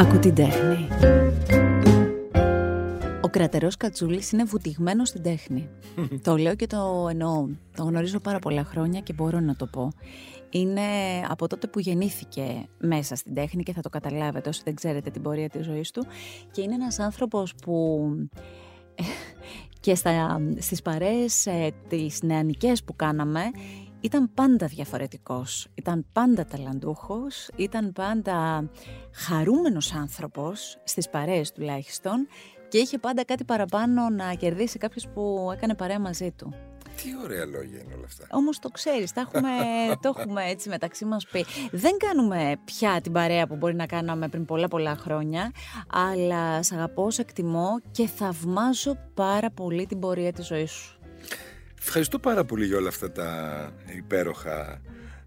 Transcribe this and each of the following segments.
Ακού την τέχνη. Ο κρατερός Κατσούλης είναι βουτυγμένος στην τέχνη. το λέω και το εννοώ. Το γνωρίζω πάρα πολλά χρόνια και μπορώ να το πω. Είναι από τότε που γεννήθηκε μέσα στην τέχνη και θα το καταλάβετε όσοι δεν ξέρετε την πορεία της ζωής του. Και είναι ένας άνθρωπος που ε, και στα, στις παρέες ε, τις νεανικές που κάναμε ήταν πάντα διαφορετικός, ήταν πάντα ταλαντούχος, ήταν πάντα χαρούμενος άνθρωπος, στις παρέες τουλάχιστον, και είχε πάντα κάτι παραπάνω να κερδίσει κάποιος που έκανε παρέα μαζί του. Τι ωραία λόγια είναι όλα αυτά. Όμως το ξέρεις, το έχουμε, το έχουμε έτσι μεταξύ μας πει. Δεν κάνουμε πια την παρέα που μπορεί να κάναμε πριν πολλά πολλά χρόνια, αλλά σ' αγαπώ, σε εκτιμώ και θαυμάζω πάρα πολύ την πορεία της ζωής σου. Ευχαριστώ πάρα πολύ για όλα αυτά τα υπέροχα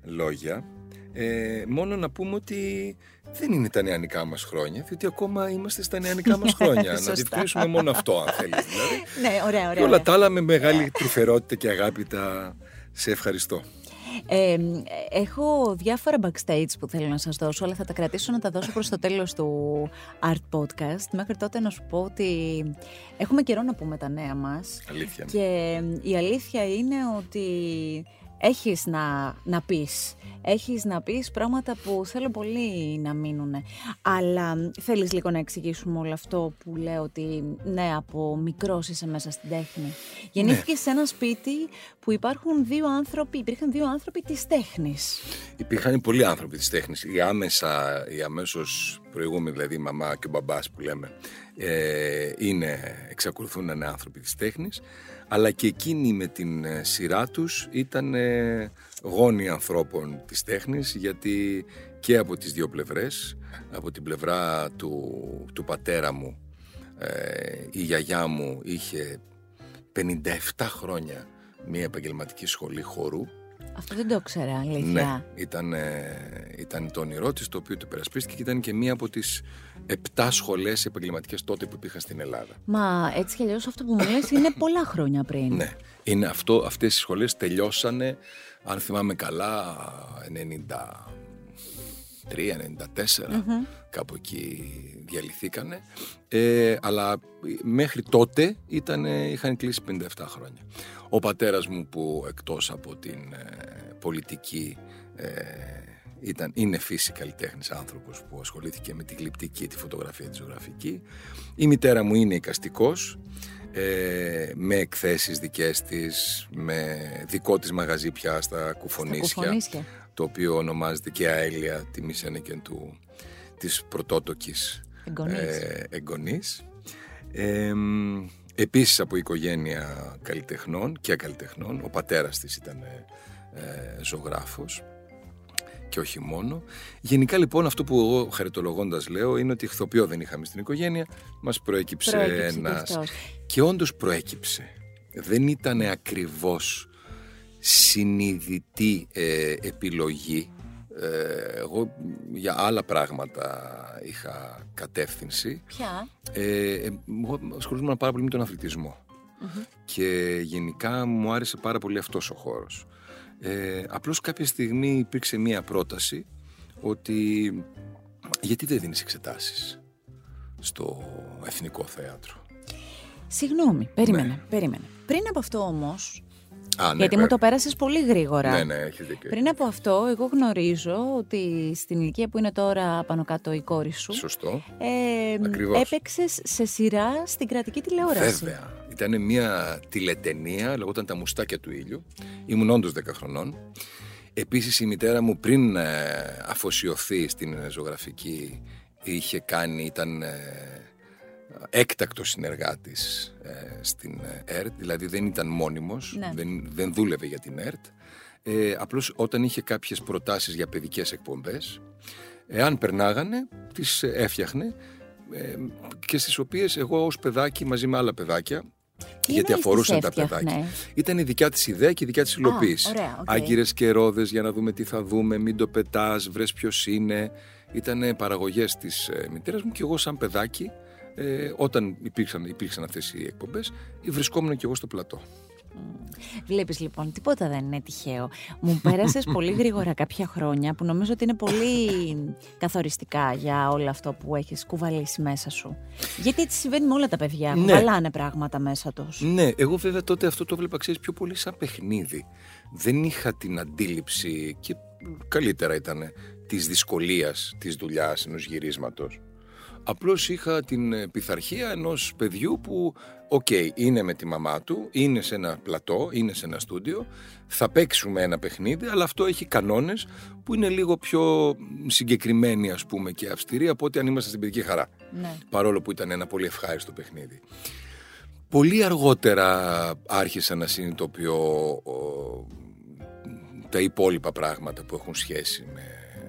λόγια. Ε, μόνο να πούμε ότι δεν είναι τα νεανικά μας χρόνια, διότι ακόμα είμαστε στα νεανικά μας χρόνια. να διευκρινίσουμε μόνο αυτό, αν θέλεις. Δηλαδή. ναι, ωραία, ωραία. Και όλα τα άλλα με μεγάλη τρυφερότητα και αγάπη τα σε ευχαριστώ. Ε, έχω διάφορα backstage που θέλω να σας δώσω, αλλά θα τα κρατήσω να τα δώσω προς το τέλος του Art Podcast. Μέχρι τότε να σου πω ότι έχουμε καιρό να πούμε τα νέα μας. Αλήθεια. Και η αλήθεια είναι ότι έχεις να, να πεις. Έχεις να πεις πράγματα που θέλω πολύ να μείνουν. Αλλά θέλεις λίγο να εξηγήσουμε όλο αυτό που λέω ότι ναι, από μικρός είσαι μέσα στην τέχνη. Γεννήθηκες σε ένα σπίτι που υπάρχουν δύο άνθρωποι, υπήρχαν δύο άνθρωποι της τέχνης. Υπήρχαν πολλοί άνθρωποι της τέχνης. Οι άμεσα, οι αμέσως προηγούμενοι, δηλαδή η μαμά και ο μπαμπάς που λέμε, ε, είναι, εξακολουθούν να είναι άνθρωποι της τέχνης αλλά και εκείνοι με την ε, σειρά τους ήταν ε, γόνοι ανθρώπων της τέχνης γιατί και από τις δύο πλευρές, από την πλευρά του, του πατέρα μου ε, η γιαγιά μου είχε 57 χρόνια μια επαγγελματική σχολή χορού αυτό δεν το ξέρα, αλήθεια. Ναι, ήταν, ήταν το όνειρό της, το οποίο το περασπίστηκε και ήταν και μία από τις επτά σχολές επαγγελματικές τότε που υπήρχαν στην Ελλάδα. Μα έτσι κι αλλιώς αυτό που μου λες είναι πολλά χρόνια πριν. Ναι. Είναι αυτό, αυτές οι σχολές τελειώσανε, αν θυμάμαι καλά, 93, 94, κάπου εκεί διαλυθήκανε. Ε, αλλά μέχρι τότε ήταν, είχαν κλείσει 57 χρόνια. Ο πατέρας μου που εκτός από την ε, πολιτική ε, ήταν, είναι φύση καλλιτέχνης άνθρωπος που ασχολήθηκε με τη γλυπτική, τη φωτογραφία, τη ζωγραφική. Η μητέρα μου είναι οικαστικός, ε, με εκθέσεις δικές της, με δικό της μαγαζί πια στα κουφονίσια, το οποίο ονομάζεται και αέλια τιμή και του, της πρωτότοκης εγγονής. Ε, επίσης από οικογένεια καλλιτεχνών και ακαλλιτεχνών, ο πατέρας της ήταν ε, ζωγράφος και όχι μόνο. Γενικά λοιπόν αυτό που εγώ χαριτολογώντας λέω είναι ότι ηθοποιό δεν είχαμε στην οικογένεια, μας προέκυψε, προέκυψε ένας. Και όντως προέκυψε. Δεν ήταν ακριβώς συνειδητή ε, επιλογή. Ε, εγώ για άλλα πράγματα είχα κατεύθυνση. Ποια; Ε, εγώ ασχολούμαι πάρα πολύ με τον αθλητισμο Και γενικά μου άρεσε πάρα πολύ αυτός ο χώρος. Ε, απλώς κάποια στιγμή υπήρξε μία πρόταση ότι γιατί δεν δίνεις εξετάσεις στο Εθνικό Θέατρο; Συγγνώμη, περίμενε, ναι. περίμενε. Πριν από αυτό όμως, Α, ναι, γιατί μου το πέρασες πολύ γρήγορα. Ναι, ναι, έχεις δίκιο. Πριν από αυτό, εγώ γνωρίζω ότι στην ηλικία που είναι τώρα πάνω κάτω η κόρη σου. Σωστό. Ε, Έπαιξες σε σειρά στην κρατική τηλεόραση. Βέβαια. Ήταν μια τηλετενία, λεγόταν Τα Μουστάκια του Ήλιου. Ήμουν όντως 10 χρονών. Επίσης η μητέρα μου πριν ε, αφοσιωθεί στην ζωγραφική είχε κάνει, ήταν ε, έκτακτος συνεργάτης ε, στην ΕΡΤ, δηλαδή δεν ήταν μόνιμος, ναι. δεν, δεν δούλευε για την ΕΡΤ. Ε, απλώς όταν είχε κάποιες προτάσεις για παιδικές εκπομπές, εάν περνάγανε, τις έφτιαχνε και στις οποίες εγώ ως παιδάκι μαζί με άλλα παιδάκια γιατί αφορούσαν τα παιδάκια. Ήταν η δικιά της ιδέα και η δικιά της υλοποίηση. Okay. Άγκυρε και ρόδες για να δούμε τι θα δούμε, μην το πετάς, βρες ποιος είναι. Ήταν παραγωγές της ε, μητέρας μου και εγώ, σαν παιδάκι, ε, όταν υπήρξαν, υπήρξαν αυτές οι εκπομπές, βρισκόμουν και εγώ στο πλατό. Βλέπεις λοιπόν, τίποτα δεν είναι τυχαίο. Μου πέρασες πολύ γρήγορα κάποια χρόνια που νομίζω ότι είναι πολύ καθοριστικά για όλο αυτό που έχεις κουβαλήσει μέσα σου. Γιατί έτσι συμβαίνει με όλα τα παιδιά, ναι. κουβαλάνε πράγματα μέσα τους. Ναι, εγώ βέβαια τότε αυτό το 'βλεπα ξέρεις πιο πολύ σαν παιχνίδι. Δεν είχα την αντίληψη και καλύτερα ήταν της δυσκολίας της δουλειάς ενός γυρίσματος. Απλώς είχα την πειθαρχία ενός παιδιού που, οκ, είναι με τη μαμά του, είναι σε ένα πλατό, είναι σε ένα στούντιο, θα παίξουμε ένα παιχνίδι, αλλά αυτό έχει κανόνες που είναι λίγο πιο συγκεκριμένοι ας πούμε και αυστηροί από ότι αν είμαστε στην παιδική χαρά. Ναι. Παρόλο που ήταν ένα πολύ ευχάριστο παιχνίδι. Πολύ αργότερα άρχισα να συνειδητοποιώ τα υπόλοιπα πράγματα που έχουν σχέση με,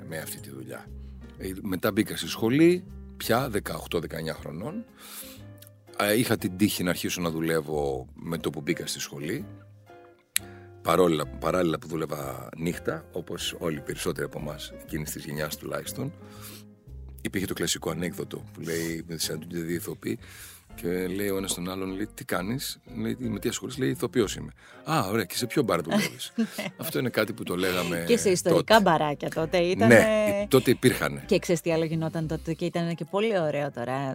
με αυτή τη δουλειά. Ε, μετά μπήκα στη σχολή, πια 18-19 χρονών. Είχα την τύχη να αρχίσω να δουλεύω με το που μπήκα στη σχολή. Παρόλα, παράλληλα που δούλευα νύχτα, όπως όλοι οι περισσότεροι από εμάς εκείνης της γενιάς τουλάχιστον. Υπήρχε το κλασικό ανέκδοτο που λέει με συναντούνται δύο ηθοποιοί και λέει ο ένας τον άλλον, λέει, τι κάνεις, με τι ασχολείσαι, λέει, ηθοποιός είμαι. Α, ωραία, και σε ποιο μπαρ δουλεύει. Ναι. Αυτό είναι κάτι που το λέγαμε. Και σε ιστορικά τότε. μπαράκια τότε ήταν. Ναι, τότε υπήρχαν. Και ξέρεις τι άλλο γινόταν τότε και ήταν και πολύ ωραίο τώρα.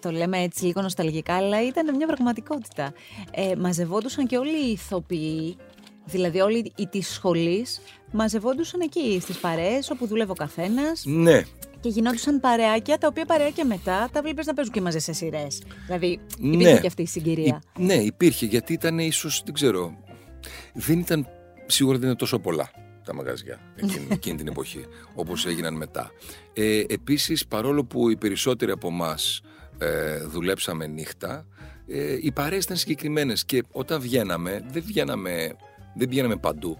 Το λέμε έτσι λίγο νοσταλγικά, αλλά ήταν μια πραγματικότητα. Ε, μαζευόντουσαν και όλοι οι ηθοποιοί Δηλαδή όλοι οι της σχολής μαζευόντουσαν εκεί στις παρέες όπου δούλευε ο καθένας. Ναι. Και γινόντουσαν παρεάκια, τα οποία παρεάκια μετά τα βλέπεις να παίζουν και μαζί σε σειρές. Δηλαδή υπήρχε ναι. και αυτή η συγκυρία. ναι, υπήρχε γιατί ήταν ίσως, δεν ξέρω. Δεν ήταν. Σίγουρα δεν είναι τόσο πολλά τα μαγαζιά εκείνη, εκείνη την εποχή, όπως έγιναν μετά. Ε, επίσης, παρόλο που οι περισσότεροι από εμά ε, δουλέψαμε νύχτα, ε, οι παρέες ήταν συγκεκριμένες και όταν βγαίναμε, δεν βγαίναμε, δεν βγαίναμε παντού.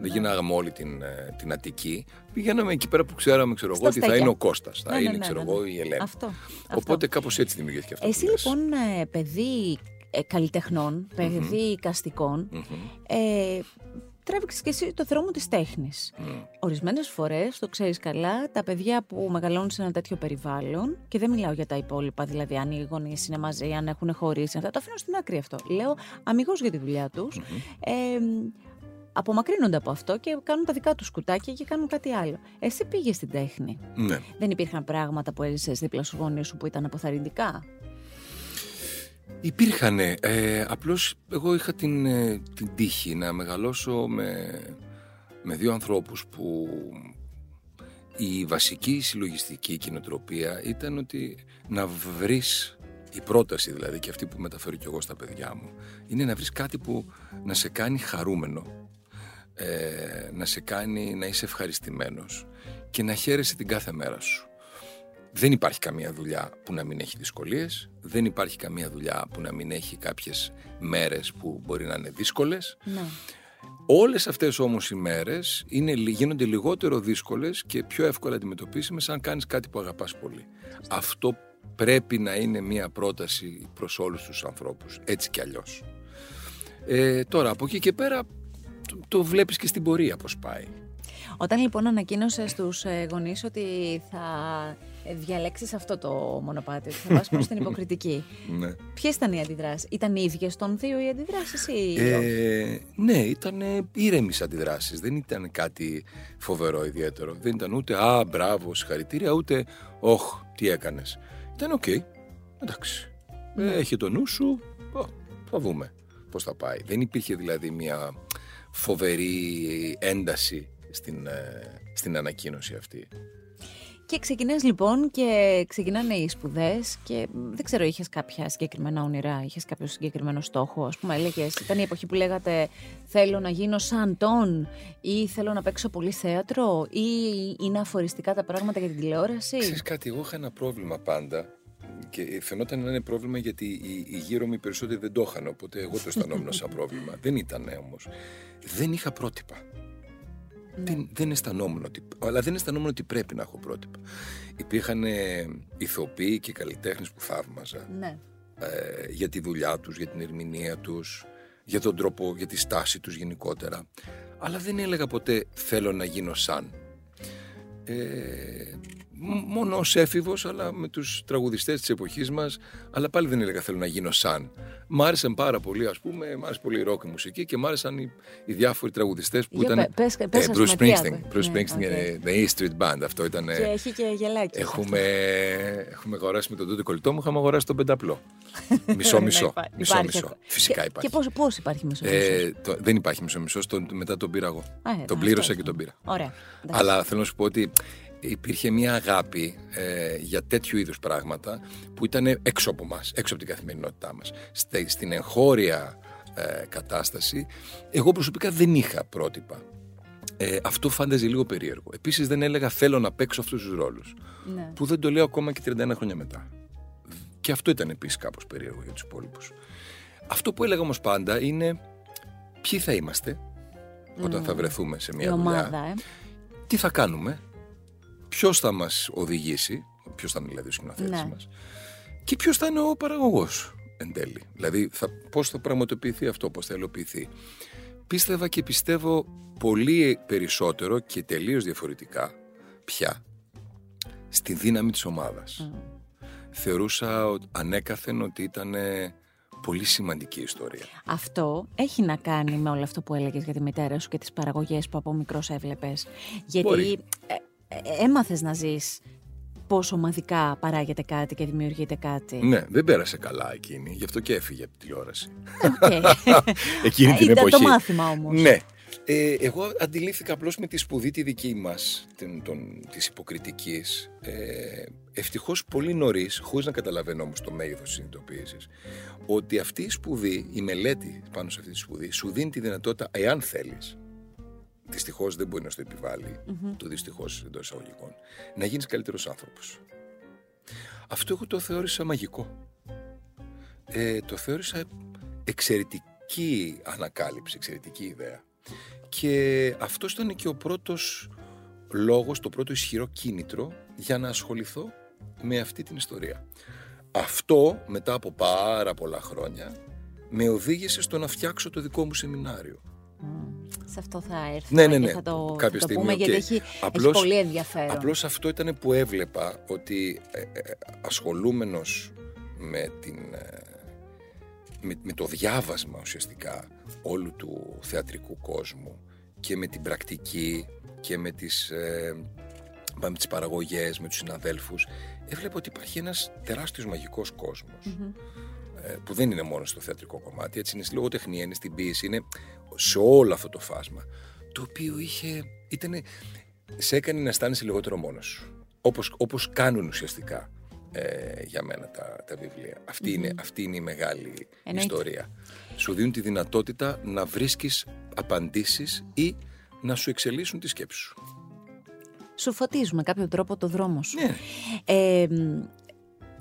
Δεν γίναγαμε όλη την, ε, την Αττική. Πηγαίναμε εκεί πέρα που ξέραμε ξέρω εγώ, ότι θα είναι ο Κώστας, θα ναι, ναι είναι ναι, ξέρω ναι, εγώ, η Ελένη. Αυτό, Οπότε κάπως έτσι δημιουργήθηκε αυτό. Εσύ λοιπόν, ε, παιδί ε, καλλιτεχνών, παιδί mm-hmm. καστικών, mm-hmm. ε, τράβηξες και εσύ το δρόμο της τέχνης. Mm. Ορισμένες φορές, το ξέρεις καλά, τα παιδιά που μεγαλώνουν σε ένα τέτοιο περιβάλλον, και δεν μιλάω για τα υπόλοιπα, δηλαδή αν οι γονείς είναι μαζί, αν έχουν χωρίσει, αυτά, το αφήνω στην άκρη αυτό. Λέω αμυγός για τη δουλειά τους. Mm-hmm. Ε, απομακρύνονται από αυτό και κάνουν τα δικά τους σκουτάκια και κάνουν κάτι άλλο. Εσύ πήγες στην τέχνη. Ναι. Δεν υπήρχαν πράγματα που έζησε δίπλα στου γονείς σου που ήταν αποθαρρυντικά; Υπήρχαν. Ε, απλώς εγώ είχα την, ε, την τύχη να μεγαλώσω με, με δύο ανθρώπους που η βασική συλλογιστική κοινοτροπία ήταν ότι να βρεις η πρόταση δηλαδή και αυτή που μεταφέρω κι εγώ στα παιδιά μου είναι να βρεις κάτι που να σε κάνει χαρούμενο ε, να σε κάνει να είσαι ευχαριστημένος και να χαίρεσαι την κάθε μέρα σου. Δεν υπάρχει καμία δουλειά που να μην έχει δυσκολίες, δεν υπάρχει καμία δουλειά που να μην έχει κάποιες μέρες που μπορεί να είναι δύσκολες. Ναι. Όλες αυτές όμως οι μέρες είναι, γίνονται λιγότερο δύσκολες και πιο εύκολα αντιμετωπίσιμες αν κάνεις κάτι που αγαπάς πολύ. Αυτό πρέπει να είναι μια πρόταση προς όλους τους ανθρώπους, έτσι κι αλλιώς. Ε, τώρα από εκεί και πέρα το, το βλέπεις και στην πορεία πώς πάει. Όταν λοιπόν ανακοίνωσες στους ε, γονείς ότι θα ε, διαλέξεις αυτό το μονοπάτι, ότι θα πας προς την υποκριτική. ναι. Ποιες ήταν οι αντιδράσεις, ήταν οι ίδιες των δύο οι αντιδράσεις ή ε, Ναι, ήταν ήρεμες αντιδράσεις, δεν ήταν κάτι φοβερό ιδιαίτερο. Δεν ήταν ούτε «Α, μπράβο, συγχαρητήρια», ούτε «Όχ, τι έκανες». Ήταν οκ, εντάξει, ναι. έχει το νου σου, θα δούμε πώς θα πάει. Δεν υπήρχε δηλαδή μια φοβερή ένταση στην, ε, στην ανακοίνωση αυτή. Και ξεκινάς λοιπόν και ξεκινάνε οι σπουδές και δεν ξέρω, είχες κάποια συγκεκριμένα όνειρα, είχες κάποιο συγκεκριμένο στόχο. Ας πούμε, έλεγες, ήταν η εποχή που λέγατε θέλω να γίνω σαν τον ή θέλω να παίξω πολύ θέατρο ή είναι αφοριστικά τα πράγματα για την τηλεόραση; Ξέρεις κάτι, εγώ είχα ένα πρόβλημα πάντα και φαινόταν να είναι πρόβλημα γιατί οι, γύρω μου οι περισσότεροι δεν το είχαν, οπότε εγώ το αισθανόμουν σαν πρόβλημα. δεν ήταν όμως. Δεν είχα πρότυπα. Ναι. Δεν, δεν αισθανόμουν ότι, αλλά δεν αισθανόμουν ότι πρέπει να έχω πρότυπα. Υπήρχαν ε, ηθοποιοί και καλλιτέχνες που θαύμαζα. Ναι. Ε, για τη δουλειά τους, για την ερμηνεία τους, για τον τρόπο, για τη στάση τους γενικότερα. Αλλά δεν έλεγα ποτέ θέλω να γίνω σαν. Ε, μόνο ως έφηβος, αλλά με τους τραγουδιστές της εποχής μας, αλλά πάλι δεν έλεγα θέλω να γίνω σαν. Μ' άρεσαν πάρα πολύ, ας πούμε, μ' άρεσε πολύ η ροκ η μουσική και μ' άρεσαν οι, οι διάφοροι τραγουδιστές που Για ήταν... πες- ε, πες, ας Bruce πούμε, τι Springsteen, άκου- Bruce ναι, Springsteen, OK. ε, The E Street Band, αυτό ήταν... ε, Και έχει και γελάκι. Έχουμε, έχουμε αγοράσει με τον τότε κολλητό μου, είχαμε αγοράσει τον πενταπλό. Μισό, Ναι, μισό. υπά- Μισό, υπάρχει μισό. αυτό. Φυσικά Και- υπάρχει. Και πώς, πώς υπάρχει μισό Ε, το- δεν υπάρχει μισό μισός, μετά τον πήρα εγώ. τον πλήρωσα και τον πήρα. Ωραία. εντάξει. Αλλά θέλω να σου πω ότι υπήρχε μια αγάπη ε, για τέτοιου είδους πράγματα που ήταν έξω από μας, έξω από την καθημερινότητά μας. Στε- στην εγχώρια ε, κατάσταση, εγώ προσωπικά δεν είχα πρότυπα. Ε, αυτό φάνταζε λίγο περίεργο. Επίσης δεν έλεγα θέλω να παίξω αυτούς τους ρόλους. Ναι. Που δεν το λέω ακόμα και 31 χρόνια μετά. Και αυτό ήταν επίσης κάπως περίεργο για τους υπόλοιπους. Αυτό που έλεγα όμως πάντα είναι ποιοι θα είμαστε όταν θα βρεθούμε σε Η μια δουλειά ομάδα, ε. τι θα κάνουμε, ποιος θα μας οδηγήσει, ποιος θα είναι δηλαδή ο σκηνοθέτη Ναι. μας, και ποιος θα είναι ο παραγωγός εν τέλει. Δηλαδή, θα, πώς θα πραγματοποιηθεί αυτό, πώς θα υλοποιηθεί. Πίστευα και πιστεύω πολύ περισσότερο και τελείως διαφορετικά πια στη δύναμη της ομάδας. Θεωρούσα ότι- ανέκαθεν ότι ήταν ε, πολύ σημαντική ιστορία. Αυτό έχει να κάνει με όλο αυτό που έλεγες για τη μητέρα σου και τις παραγωγές που από μικρός έβλεπες. Γιατί Μπορεί. Ε, ε, έμαθες να ζεις πώς ομαδικά παράγεται κάτι και δημιουργείται κάτι; Ναι, δεν πέρασε καλά εκείνη, γι' αυτό και έφυγε από τη τηλεόραση. Οκ. Εκείνη την Ήταν εποχή. το μάθημα όμως. Ναι. Ε, εγώ αντιλήφθηκα απλώς με τη σπουδή τη δική μας, την, τον, της υποκριτικής, ε, ευτυχώς πολύ νωρίς, χωρίς να καταλαβαίνω όμως το μέγεθος της συνειδητοποίησης, ότι αυτή η σπουδή, η μελέτη πάνω σε αυτή τη σπουδή, σου δίνει τη δυνατότητα, εάν θέλεις, δυστυχώς δεν μπορεί να στο επιβάλλει, το δυστυχώς εντός εισαγωγικών, να γίνεις καλύτερος άνθρωπος. Αυτό εγώ το θεώρησα μαγικό. Ε, το θεώρησα εξαιρετική ανακάλυψη, εξαιρετική ιδέα. Και αυτός ήταν και ο πρώτος λόγος, το πρώτο ισχυρό κίνητρο για να ασχοληθώ με αυτή την ιστορία. Αυτό μετά από πάρα πολλά χρόνια με οδήγησε στο να φτιάξω το δικό μου σεμινάριο. Μμ, Σε αυτό θα έρθει. Ναι, ναι, και ναι. Θα το, Κάποια θα το στιγμή, πούμε οκ. γιατί έχει, Απλώς- έχει πολύ ενδιαφέρον. Απλώς αυτό ήταν που έβλεπα ότι ε, ε, ασχολούμενος με, την, ε, με, με το διάβασμα ουσιαστικά όλου του θεατρικού κόσμου και με την πρακτική και με τις, ε, με τις παραγωγές, με τους συναδέλφους έβλεπα ότι υπάρχει ένας τεράστιος μαγικός κόσμος ε, που δεν είναι μόνο στο θεατρικό κομμάτι, έτσι είναι στη λογοτεχνία, είναι στην ποίηση, είναι σε όλο αυτό το φάσμα. Το οποίο είχε, ήτανε, σε έκανε να αισθάνεσαι λιγότερο μόνος σου. Όπως, όπως κάνουν ουσιαστικά ε, για μένα τα, τα βιβλία. Αυτή, είναι, αυτή είναι η μεγάλη Εννοείται. ιστορία. Σου δίνουν τη δυνατότητα να βρίσκεις απαντήσεις ή να σου εξελίσσουν τη σκέψη σου. Σου φωτίζουμε κάποιο τρόπο το δρόμο σου. Ναι. Ε,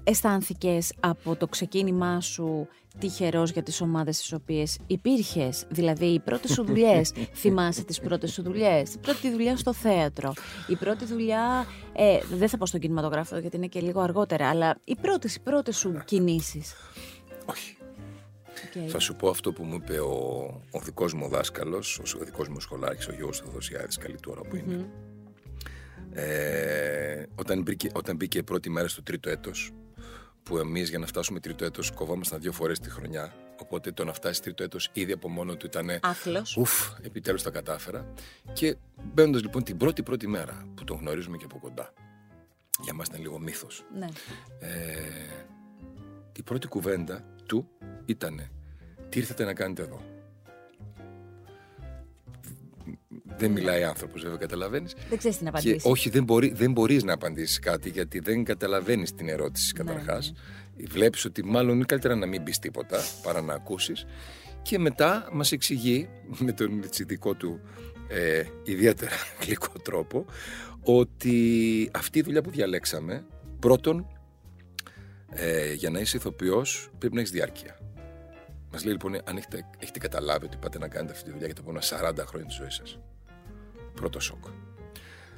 μ, αισθάνθηκες από το ξεκίνημά σου τυχερός για τις ομάδες στις οποίες υπήρχες; Δηλαδή, οι πρώτες σου δουλειές, θυμάσαι τις πρώτες σου δουλειές; Η πρώτη δουλειά στο θέατρο. Η πρώτη δουλειά, ε, δεν θα πω στον κινηματογράφο γιατί είναι και λίγο αργότερα, αλλά οι πρώτες, οι πρώτες σου κινήσεις. Όχι. Οκ. Θα σου πω αυτό που μου είπε ο, ο δικός μου δάσκαλος, ο, ο δικός μου σχολάρχης, ο Γιώργος Θεοδοσιάδης, καλή τώρα που είναι. Ε, όταν, μπήκε, όταν μπήκε η πρώτη μέρα στο τρίτο έτος, που εμείς για να φτάσουμε τρίτο έτος κοβόμασταν δύο φορές τη χρονιά, οπότε το να φτάσει τρίτο έτος ήδη από μόνο του ήταν Άθλος. Ουφ, επιτέλους τα κατάφερα. Και μπαίνοντας λοιπόν την πρώτη πρώτη μέρα που τον γνωρίζουμε και από κοντά. Για μας ήταν λίγο μύθος. Ναι. Ε, η πρώτη κουβέντα του ήταν τι ήρθατε να κάνετε εδώ; Δεν μιλάει άνθρωπος βέβαια καταλαβαίνεις Δεν ξέρεις τι να και απαντήσεις. όχι δεν, μπορεί, δεν μπορείς να απαντήσεις κάτι γιατί δεν καταλαβαίνεις την ερώτηση καταρχάς βλέπεις ότι μάλλον είναι καλύτερα να μην πεις τίποτα παρά να ακούσεις και μετά μας εξηγεί με τον έτσι, δικό του ε, ιδιαίτερα γλυκό τρόπο ότι αυτή η δουλειά που διαλέξαμε πρώτον ε, για να είσαι ηθοποιός πρέπει να έχεις διάρκεια. Μας λέει λοιπόν αν έχετε, έχετε καταλάβει ότι πάτε να κάνετε αυτή τη δουλειά για τα επόμενα 40 χρόνια της ζωής σας. Πρώτο σοκ.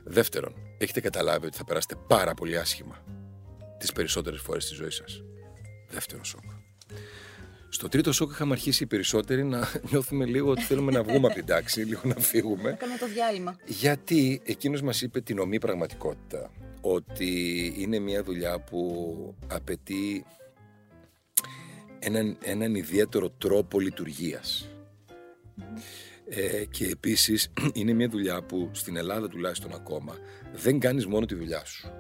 Δεύτερον, έχετε καταλάβει ότι θα περάσετε πάρα πολύ άσχημα τις περισσότερες φορές της ζωής σας. Δεύτερο σοκ. Στο τρίτο σοκ είχαμε αρχίσει οι περισσότεροι να νιώθουμε λίγο ότι θέλουμε να βγούμε από την τάξη, λίγο να φύγουμε. Έκανα το διάλειμμα. Γιατί εκείνος μας είπε την ομή πραγματικότητα. ότι είναι μια δουλειά που απαιτεί έναν, έναν ιδιαίτερο τρόπο λειτουργίας. Ε, και επίσης είναι μια δουλειά που στην Ελλάδα τουλάχιστον ακόμα δεν κάνεις μόνο τη δουλειά σου.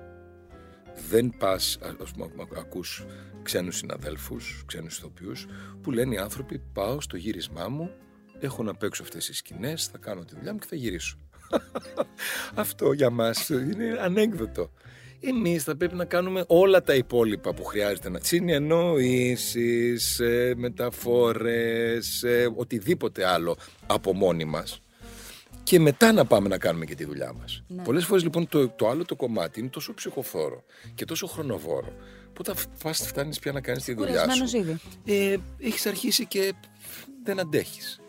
Δεν πας, ας πούμε, ακούς ξένους συναδέλφους, ξένους ηθοποιούς που λένε οι άνθρωποι πάω στο γύρισμά μου, έχω να παίξω αυτές τις σκηνές, θα κάνω τη δουλειά μου και θα γυρίσω. Αυτό για μας είναι ανέκδοτο. Εμείς θα πρέπει να κάνουμε όλα τα υπόλοιπα που χρειάζεται να συνεννοήσεις, ε, μεταφορές, ε, οτιδήποτε άλλο από μόνοι μας και μετά να πάμε να κάνουμε και τη δουλειά μας. Ναι. Πολλές φορές λοιπόν το, το άλλο το κομμάτι είναι τόσο ψυχοφόρο και τόσο χρονοβόρο που όταν φτάνεις πια να κάνεις τη δουλειά σου ήδη. Ε, έχεις αρχίσει και δεν αντέχεις.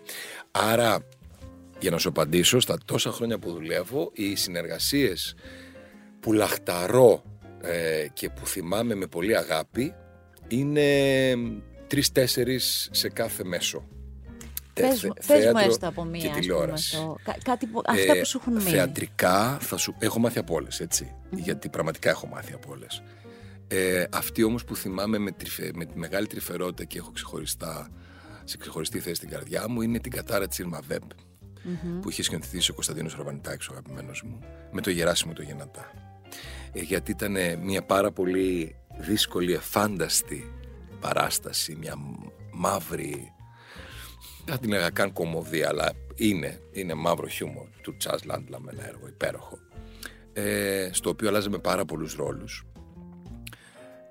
Άρα για να σου απαντήσω, στα τόσα χρόνια που δουλεύω, οι συνεργασίες που λαχταρώ ε, και που θυμάμαι με πολύ αγάπη είναι τρεις-τέσσερις σε κάθε μέσο. Πες, μου, πες μου έστω από μία, και τηλεόραση. κάτι που, αυτά που σου έχουν μείνει. Θεατρικά θα σου, έχω μάθει από όλες, γιατί πραγματικά έχω μάθει από όλες. Ε, αυτή όμως που θυμάμαι με, τριφε, με τη μεγάλη τρυφερότητα και έχω ξεχωριστά, σε ξεχωριστή θέση στην καρδιά μου είναι την κατάρα της Ιλμα Βέμπ mm-hmm. που είχε σκηνοθετήσει ο Κωνσταντίνος Ραβανιτάκης, ο αγαπημένος μου, με το Γεράσιμο το Γενατά. Ε, γιατί ήταν μια πάρα πολύ δύσκολη, εφάνταστη παράσταση, μια μαύρη, δεν την έλεγα καν κομμωδία, αλλά είναι, είναι μαύρο χιούμορ του Τσάζ Λάντλα με ένα έργο υπέροχο, ε, στο οποίο αλλάζαμε πάρα πολλούς ρόλους.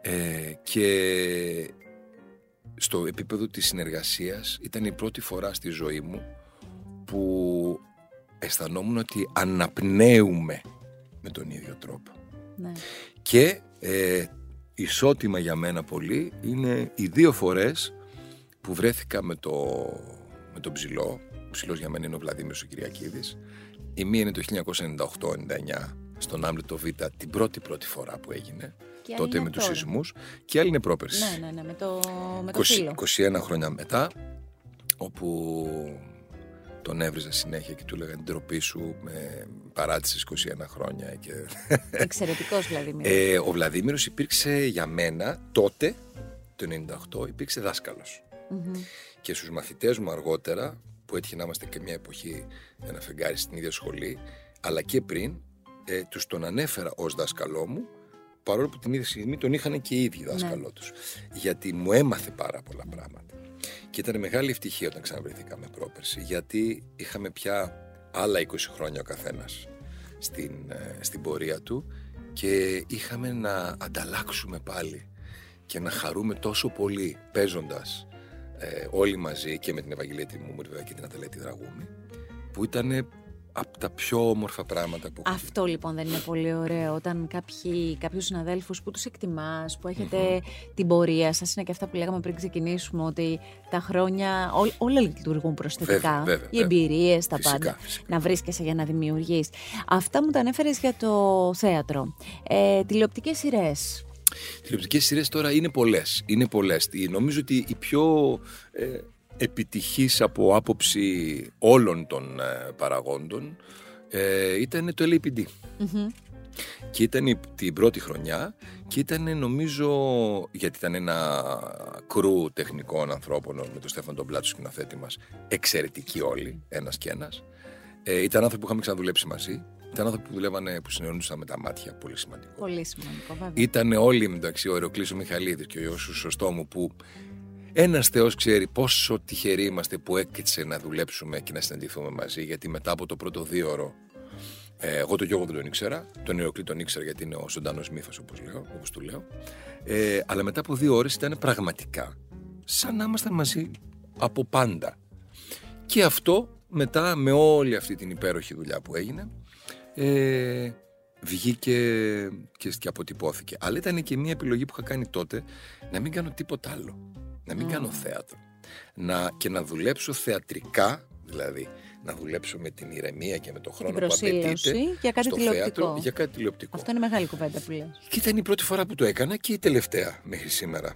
Ε, και στο επίπεδο της συνεργασίας ήταν η πρώτη φορά στη ζωή μου που αισθανόμουν ότι αναπνέουμε με τον ίδιο τρόπο. Ναι. Και ε, ισότιμα για μένα πολύ είναι οι δύο φορές που βρέθηκα με, το, με τον ψηλό. Ο ψηλός για μένα είναι ο Βλαδίμιος ο Κυριακίδης. Η μία είναι το 1998-99 στον Άμλετο Β την πρώτη πρώτη φορά που έγινε. τότε με τους σεισμούς. Και άλλη είναι πρόπερση. Ναι, ναι, ναι, με το, με το 20, 21 χρόνια μετά όπου τον έβριζα συνέχεια και του έλεγα την ντροπή σου με παράτησες 21 χρόνια. Και... Εξαιρετικός Βλαδίμηρος. Ε, ο Βλαδίμηρος υπήρξε για μένα τότε, το 98, υπήρξε δάσκαλος. Και στους μαθητές μου αργότερα, που έτυχε να είμαστε και μια εποχή ένα φεγγάρι στην ίδια σχολή, αλλά και πριν, ε, τους τον ανέφερα ως δάσκαλό μου, παρόλο που την ίδια στιγμή τον είχαν και οι ίδιοι δάσκαλό ναι. τους. Γιατί μου έμαθε πάρα πολλά πράγματα. Και ήταν μεγάλη ευτυχία όταν ξαναβρεθήκαμε πρόπερση, γιατί είχαμε πια άλλα 20 χρόνια ο καθένας στην, ε, στην πορεία του και είχαμε να ανταλλάξουμε πάλι και να χαρούμε τόσο πολύ παίζοντας ε, όλοι μαζί και με την Ευαγγελία μου βέβαια και την Αταλέτη Δραγούμη που ήταν από τα πιο όμορφα πράγματα που Αυτό λοιπόν δεν είναι πολύ ωραίο όταν κάποιοι, κάποιους συναδέλφους που τους εκτιμάς, που έχετε την πορεία σας, είναι και αυτά που λέγαμε πριν ξεκινήσουμε ότι τα χρόνια ό, όλα λειτουργούν προσθετικά, βέβαια, οι εμπειρίες, τα πάντα, να βρίσκεσαι για να δημιουργείς. Αυτά μου τα ανέφερες για το θέατρο. Ε, τηλεοπτικές σειρές. Τηλεοπτικές σειρές τώρα είναι πολλές. Είναι πολλές. Νομίζω ότι η πιο... Ε, επιτυχής από άποψη όλων των ε, παραγόντων ε, ήταν το LAPD. Και ήταν την πρώτη χρονιά και ήταν νομίζω, γιατί ήταν ένα κρού τεχνικών ανθρώπων με τον Στέφαν τον Πλάτσο σκηνοθέτη μας, εξαιρετικοί όλοι, ένας και ένας. Ε, ήταν άνθρωποι που είχαμε ξαναδουλέψει μαζί. Ήταν άνθρωποι που δουλεύανε, που συνεννοούσαν με τα μάτια. Πολύ σημαντικό. Πολύ σημαντικό, βέβαια. Ήταν όλοι μεταξύ ο Εροκλής ο Μιχαλίδης και ο Ιώσου Σωστό μου που ένας Θεός ξέρει πόσο τυχεροί είμαστε που έκυψε να δουλέψουμε και να συναντηθούμε μαζί, γιατί μετά από το πρώτο δύο ώρο. Ε, εγώ τον Γιώργο δεν τον ήξερα. Τον Ιωκλή τον ήξερα γιατί είναι ο ζωντανός μύθος, όπως όπως του λέω. Ε, αλλά μετά από δύο ώρες ήταν πραγματικά σαν να ήμασταν μαζί από πάντα. Και αυτό μετά με όλη αυτή την υπέροχη δουλειά που έγινε ε, βγήκε και, και αποτυπώθηκε. Αλλά ήταν και μια επιλογή που είχα κάνει τότε να μην κάνω τίποτα άλλο να μην κάνω θέατρο. Να, και να δουλέψω θεατρικά, δηλαδή να δουλέψω με την ηρεμία και με τον χρόνο που απαιτείται για κάτι στο τηλεοπτικό. θέατρο για κάτι τηλεοπτικό. Αυτό είναι μεγάλη κουβέντα που λες. Και ήταν η πρώτη φορά που το έκανα και η τελευταία μέχρι σήμερα.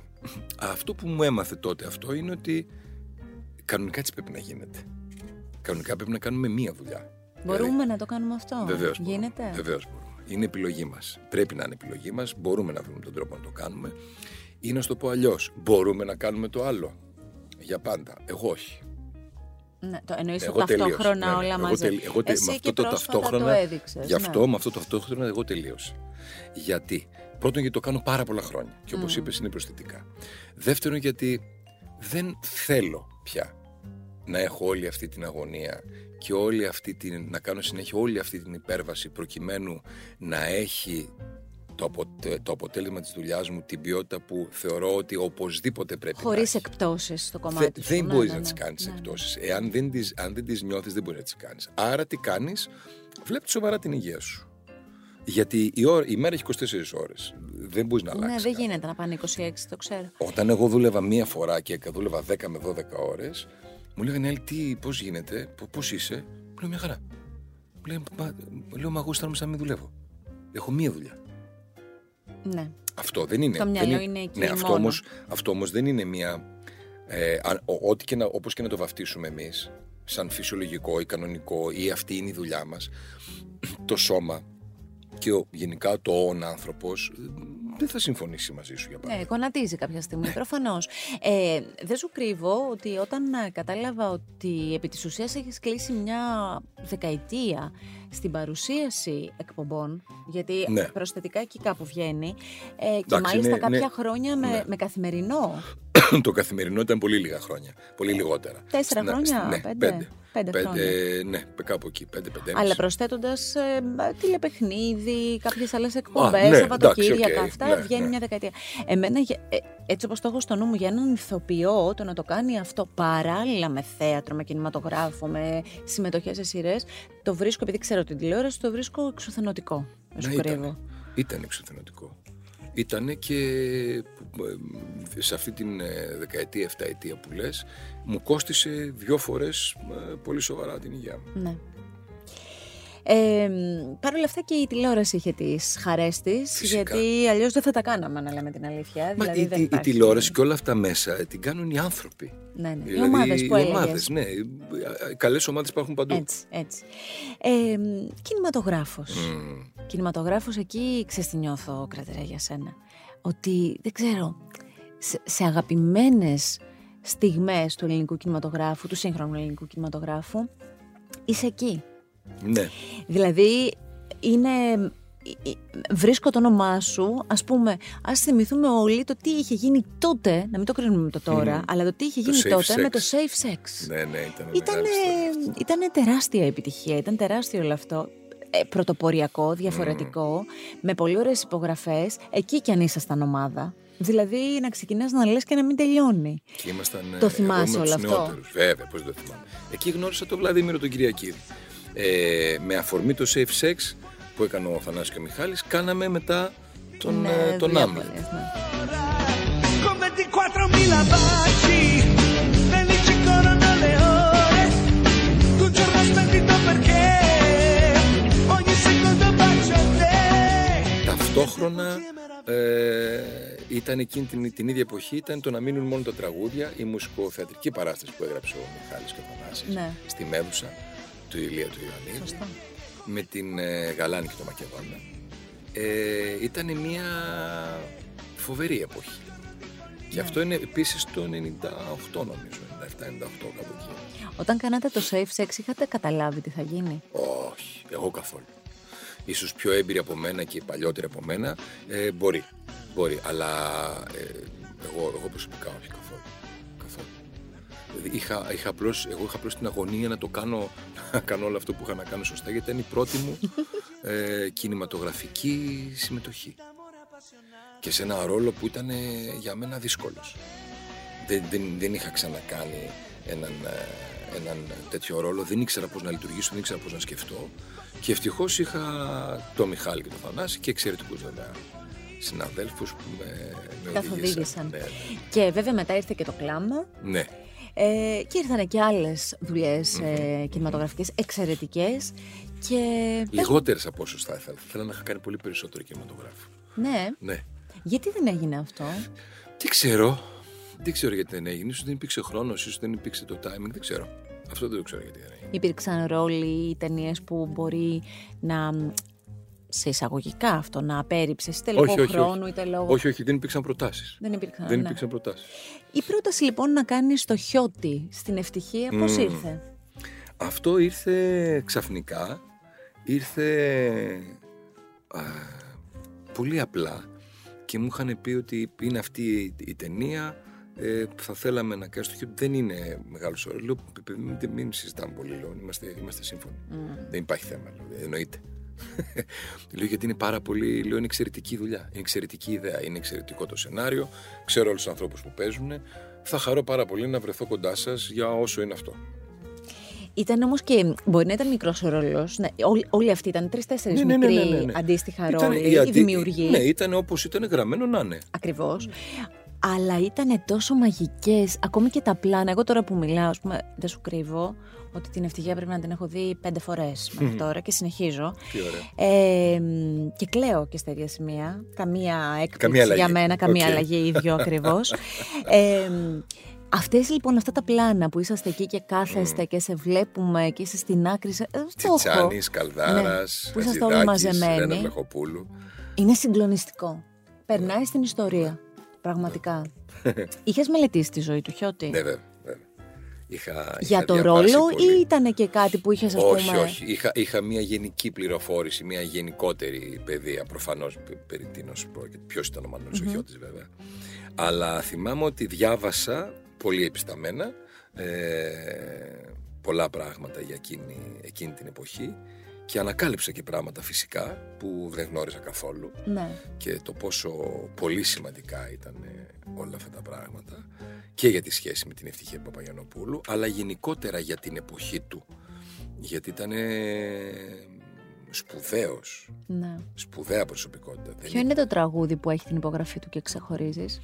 αυτό που μου έμαθε τότε αυτό είναι ότι κανονικά έτσι πρέπει να γίνεται. Κανονικά πρέπει να κάνουμε μία δουλειά. Μπορούμε δηλαδή, να το κάνουμε αυτό; Βεβαίως Γίνεται; Βεβαίως μπορούμε. Είναι επιλογή μας. Πρέπει να είναι επιλογή μας. Μπορούμε να βρούμε τον τρόπο να το κάνουμε. Ή να σου το πω αλλιώς. Μπορούμε να κάνουμε το άλλο. Για πάντα. Εγώ όχι. Ναι, το εννοείς εγώ ταυτόχρονα ναι, ναι, όλα μαζί. Εγώ, εγώ, Εσύ με αυτό το ταυτόχρονα, το έδειξες, γι' αυτό ναι. με αυτό το ταυτόχρονα εγώ τελείωσα. Γιατί; Πρώτον γιατί το κάνω πάρα πολλά χρόνια και όπως mm. είπες είναι προσθετικά. Δεύτερον γιατί δεν θέλω πια να έχω όλη αυτή την αγωνία και όλη αυτή την, να κάνω συνέχεια όλη αυτή την υπέρβαση προκειμένου να έχει το, το αποτέλεσμα της δουλειάς μου την ποιότητα που θεωρώ ότι οπωσδήποτε πρέπει Χωρίς να έχει. εκπτώσεις στο κομμάτι Δε, σου. Δεν ναι, μπορείς ναι, να τις κάνεις ναι, εκπτώσεις. Εάν δεν τις, αν δεν τις νιώθεις δεν μπορείς να τις κάνεις. Άρα τι κάνεις, βλέπεις σοβαρά την υγεία σου. Γιατί η, ώρα, η μέρα έχει 24 ώρες. Δεν μπορείς να αλλάξεις. Ναι, δεν γίνεται να πάνε 26, το ξέρω. Όταν εγώ δούλευα μία φορά και δούλευα 10 με 12 ώρες, μου λέγανε Ελ, τι, πώς γίνεται, πώς είσαι; Μου λέω μια χαρά. Μου λέει, μα, λέω, μα εγώ αισθάνομαι σαν να μην δουλεύω. Έχω μία δουλειά. Ναι. Αυτό δεν είναι. Το μυαλό είναι, εκεί ναι, αυτό όμως, αυτό όμως δεν είναι μία... Ε, ό,τι και να, όπως και να το βαφτίσουμε εμείς, σαν φυσιολογικό ή κανονικό ή αυτή είναι η δουλειά μας, το σώμα και ο, γενικά το όν άνθρωπος δεν θα συμφωνήσει μαζί σου για πάντα. Ναι, γονατίζει κάποια στιγμή, προφανώς. Ε, δεν σου κρύβω ότι όταν ε, κατάλαβα ότι επί της ουσίας έχεις κλείσει μια δεκαετία στην παρουσίαση εκπομπών, γιατί ναι. προσθετικά εκεί κάπου βγαίνει, ε, και μάλιστα κάποια χρόνια με, ναι. με καθημερινό. το καθημερινό ήταν πολύ λίγα χρόνια. Πολύ λιγότερα. Τέσσερα χρόνια, ναι, πέντε. πέντε. Πέντε, πέντε χρόνια. Ναι, κάπου εκεί. Πέντε, πέντε. Αλλά προσθέτοντας ε, τηλεπαιχνίδι, κάποιες άλλες εκπομπές, ναι, Σαββατοκύριακα. Okay, αυτά ναι, βγαίνει ναι. μια δεκαετία. Εμένα, ε, έτσι όπως το έχω στο νου μου, για έναν ηθοποιό το να το κάνει αυτό παράλληλα με θέατρο, με κινηματογράφο, με συμμετοχές σε σειρές, το βρίσκω, επειδή ξέρω την τηλεόραση, το βρίσκω εξουθενωτικό. Ναι, ήταν, ήταν εξουθενωτικό ήταν και ε, σε αυτή την ε, δεκαετία, εφταετία που λες μου κόστισε δυο φορές ε, πολύ σοβαρά την υγεία μου. Ναι. Ε, Παρ' όλα αυτά και η τηλεόραση είχε τις χαρές της, γιατί αλλιώς δεν θα τα κάναμε, να λέμε την αλήθεια. Μα δηλαδή, η, δεν η, η τηλεόραση και όλα αυτά μέσα την κάνουν οι άνθρωποι. Ναι, ναι. Δηλαδή, οι ομάδες που οι ομάδες, ναι. Καλές ομάδες υπάρχουν παντού. Έτσι, έτσι. Ε, Κινηματογράφος. Mm. Κινηματογράφος εκεί ξέρει τι νιώθω, κρατερέ για σένα. Ότι δεν ξέρω, σε, σε αγαπημένες στιγμές του ελληνικού κινηματογράφου, του σύγχρονου ελληνικού κινηματογράφου, είσαι εκεί. Ναι. Δηλαδή, είναι βρίσκω το όνομά σου, ας πούμε, ας θυμηθούμε όλοι το τι είχε γίνει τότε, να μην το κρίνουμε με το τώρα, αλλά το τι είχε γίνει τότε με το safe sex. Ναι, ναι, ήταν ήτανε, ήτανε τεράστια επιτυχία, ήταν τεράστιο όλο αυτό. Ε, πρωτοποριακό, διαφορετικό, με πολύ ωραίες υπογραφές, εκεί κι αν ήσασταν ομάδα. Δηλαδή να ξεκινάς να λες και να μην τελειώνει. Και ήμασταν. Το θυμάσαι όλο αυτό; Βέβαια, πώς το θυμάμαι. Εκεί γνώρισα τον Βλαδίμηρο τον Κυριακίδη ε, με αφορμή το Safe Sex που έκανε ο Θανάσης και ο Μιχάλης κάναμε μετά τον, ναι, ε, τον Άμλετ. Ταυτόχρονα ε, ήταν εκείνη την, την ίδια εποχή ήταν το να μείνουν μόνο τα τραγούδια, η μουσικοθεατρική παράσταση που έγραψε ο Μιχάλης και ο Θανάσης ναι. στη Μέδουσα του Ηλία του Ιωαννίδη με την ε, Γαλάνη και το Μακεδόνα. Ε, ήταν μια φοβερή εποχή. Και ναι. αυτό είναι επίσης το 98 νομίζω 97-98 κάπου εκεί. Όταν κάνατε το safe sex είχατε καταλάβει τι θα γίνει; Όχι, εγώ καθόλου Ίσως πιο έμπειροι από μένα και παλιότεροι από μένα ε, μπορεί, μπορεί. Αλλά ε, εγώ, εγώ προσωπικά όχι καθόλου είχα, είχα απλώς, εγώ είχα απλώς την αγωνία να το κάνω, να κάνω όλο αυτό που είχα να κάνω σωστά γιατί ήταν η πρώτη μου ε, κινηματογραφική συμμετοχή. Και σε ένα ρόλο που ήταν ε, για μένα δύσκολος. Δεν, δεν, δεν είχα ξανακάνει έναν, ε, έναν τέτοιο ρόλο, δεν ήξερα πώς να λειτουργήσω, δεν ήξερα πώς να σκεφτώ και ευτυχώς είχα το Μιχάλη και το Θανάση και εξαιρετικούς βέβαια συναδέλφους που με, με οδήγησαν. Ναι, ναι. Και βέβαια μετά ήρθε και το κλάμα. Ναι. Ε, και ήρθαν και άλλες δουλειές ε, κινηματογραφικές εξαιρετικές. Και... Λιγότερες από όσο θα ήθελα. Θέλω να είχα κάνει πολύ περισσότερο κινηματογράφο. Ναι. ναι. Γιατί δεν έγινε αυτό, Τι ξέρω. Δεν ξέρω γιατί δεν έγινε. σω δεν υπήρξε χρόνος, ίσως δεν υπήρξε το timing. Δεν ξέρω. Αυτό δεν το ξέρω γιατί δεν έγινε. Υπήρξαν ρόλοι ή ταινίες που μπορεί να σε εισαγωγικά αυτό να απέρριψες είτε λόγω όχι, όχι, χρόνου όχι. είτε λόγω. Όχι, όχι, δεν υπήρξαν προτάσεις. Δεν υπήρξαν. Δεν ναι. υπήρξαν προτάσεις. Η πρόταση λοιπόν να κάνεις το χιότι στην ευτυχία, πώς Μμμ. ήρθε; Αυτό ήρθε ξαφνικά, ήρθε α, πολύ απλά και μου είχαν πει ότι είναι αυτή η, η ταινία ε, που θα θέλαμε να κάνει στο χιότι. Δεν είναι μεγάλος όρο. Λέω, «Παιδί μου, μην, μην συζητάμε πολύ, λέω, είμαστε, είμαστε σύμφωνοι. Δεν υπάρχει θέμα, λέω, εννοείται. λέω γιατί είναι πάρα πολύ, λέω είναι εξαιρετική δουλειά, είναι εξαιρετική ιδέα, είναι εξαιρετικό το σενάριο, ξέρω όλους τους ανθρώπους που παίζουν, θα χαρώ πάρα πολύ να βρεθώ κοντά σας για όσο είναι αυτό. Ήταν όμως και. Μπορεί να ήταν μικρός ο ρόλος. Ναι, όλοι, όλοι αυτοί ήταν τρει-τέσσερι Ναι, ναι, μικροί ναι, ναι, ναι. αντίστοιχα Ήταν ρόλοι. η Οι αντι- δημιουργοί. Ναι, ήταν όπως ήταν γραμμένο να είναι. Ακριβώς. Αλλά ήταν τόσο μαγικές, ακόμη και τα πλάνα. Εγώ τώρα που μιλάω, ας πούμε, δεν σου κρύβω ότι την ευτυχία πρέπει να την έχω δει πέντε φορές μέχρι τώρα και συνεχίζω. Τι ωραία. Ε, μ, και κλαίω και στα ίδια σημεία. Καμία έκπληξη Καμία αλλαγή. για μένα, καμία Οκ. αλλαγή, ίδιο ακριβώς. ε, Αυτές λοιπόν αυτά τα πλάνα που είσαστε εκεί και κάθεστε και σε βλέπουμε και είσαι στην άκρη. σε- ε, το έχω. Τσιτσάνης, Καλδάρας, Ναι, που είσαστε όλοι Χατζηδάκης, μαζεμένοι. Ρένα Βλαχοπούλου. Είναι συγκλονιστικό. Περνάει στην ιστορία. Πραγματικά. Είχες μελετήσει τη ζωή του Χιώτη; Ναι, βέβαια. βέβαια. Είχα, Για είχα το διαβάσει ρόλο πολύ. ή ήταν και κάτι που είχες ας όχι, πούμε... όχι. Είχα, είχα μια γενική πληροφόρηση, μια γενικότερη παιδεία. Προφανώς περί τίνος πρόκειται. Ποιος ήταν ο Μανώλης ο Χιώτης, βέβαια. Αλλά θυμάμαι ότι διάβασα πολύ επισταμένα ε, πολλά πράγματα για εκείνη, εκείνη την εποχή και ανακάλυψα και πράγματα φυσικά που δεν γνώριζα καθόλου Ναι. και το πόσο πολύ σημαντικά ήταν ε, όλα αυτά τα πράγματα και για τη σχέση με την ευτυχία του Παπαγιανοπούλου αλλά γενικότερα για την εποχή του γιατί ήταν σπουδαίος ναι. σπουδαία προσωπικότητα Δεν Ποιο είναι το τραγούδι που έχει την υπογραφή του και ξεχωρίζεις;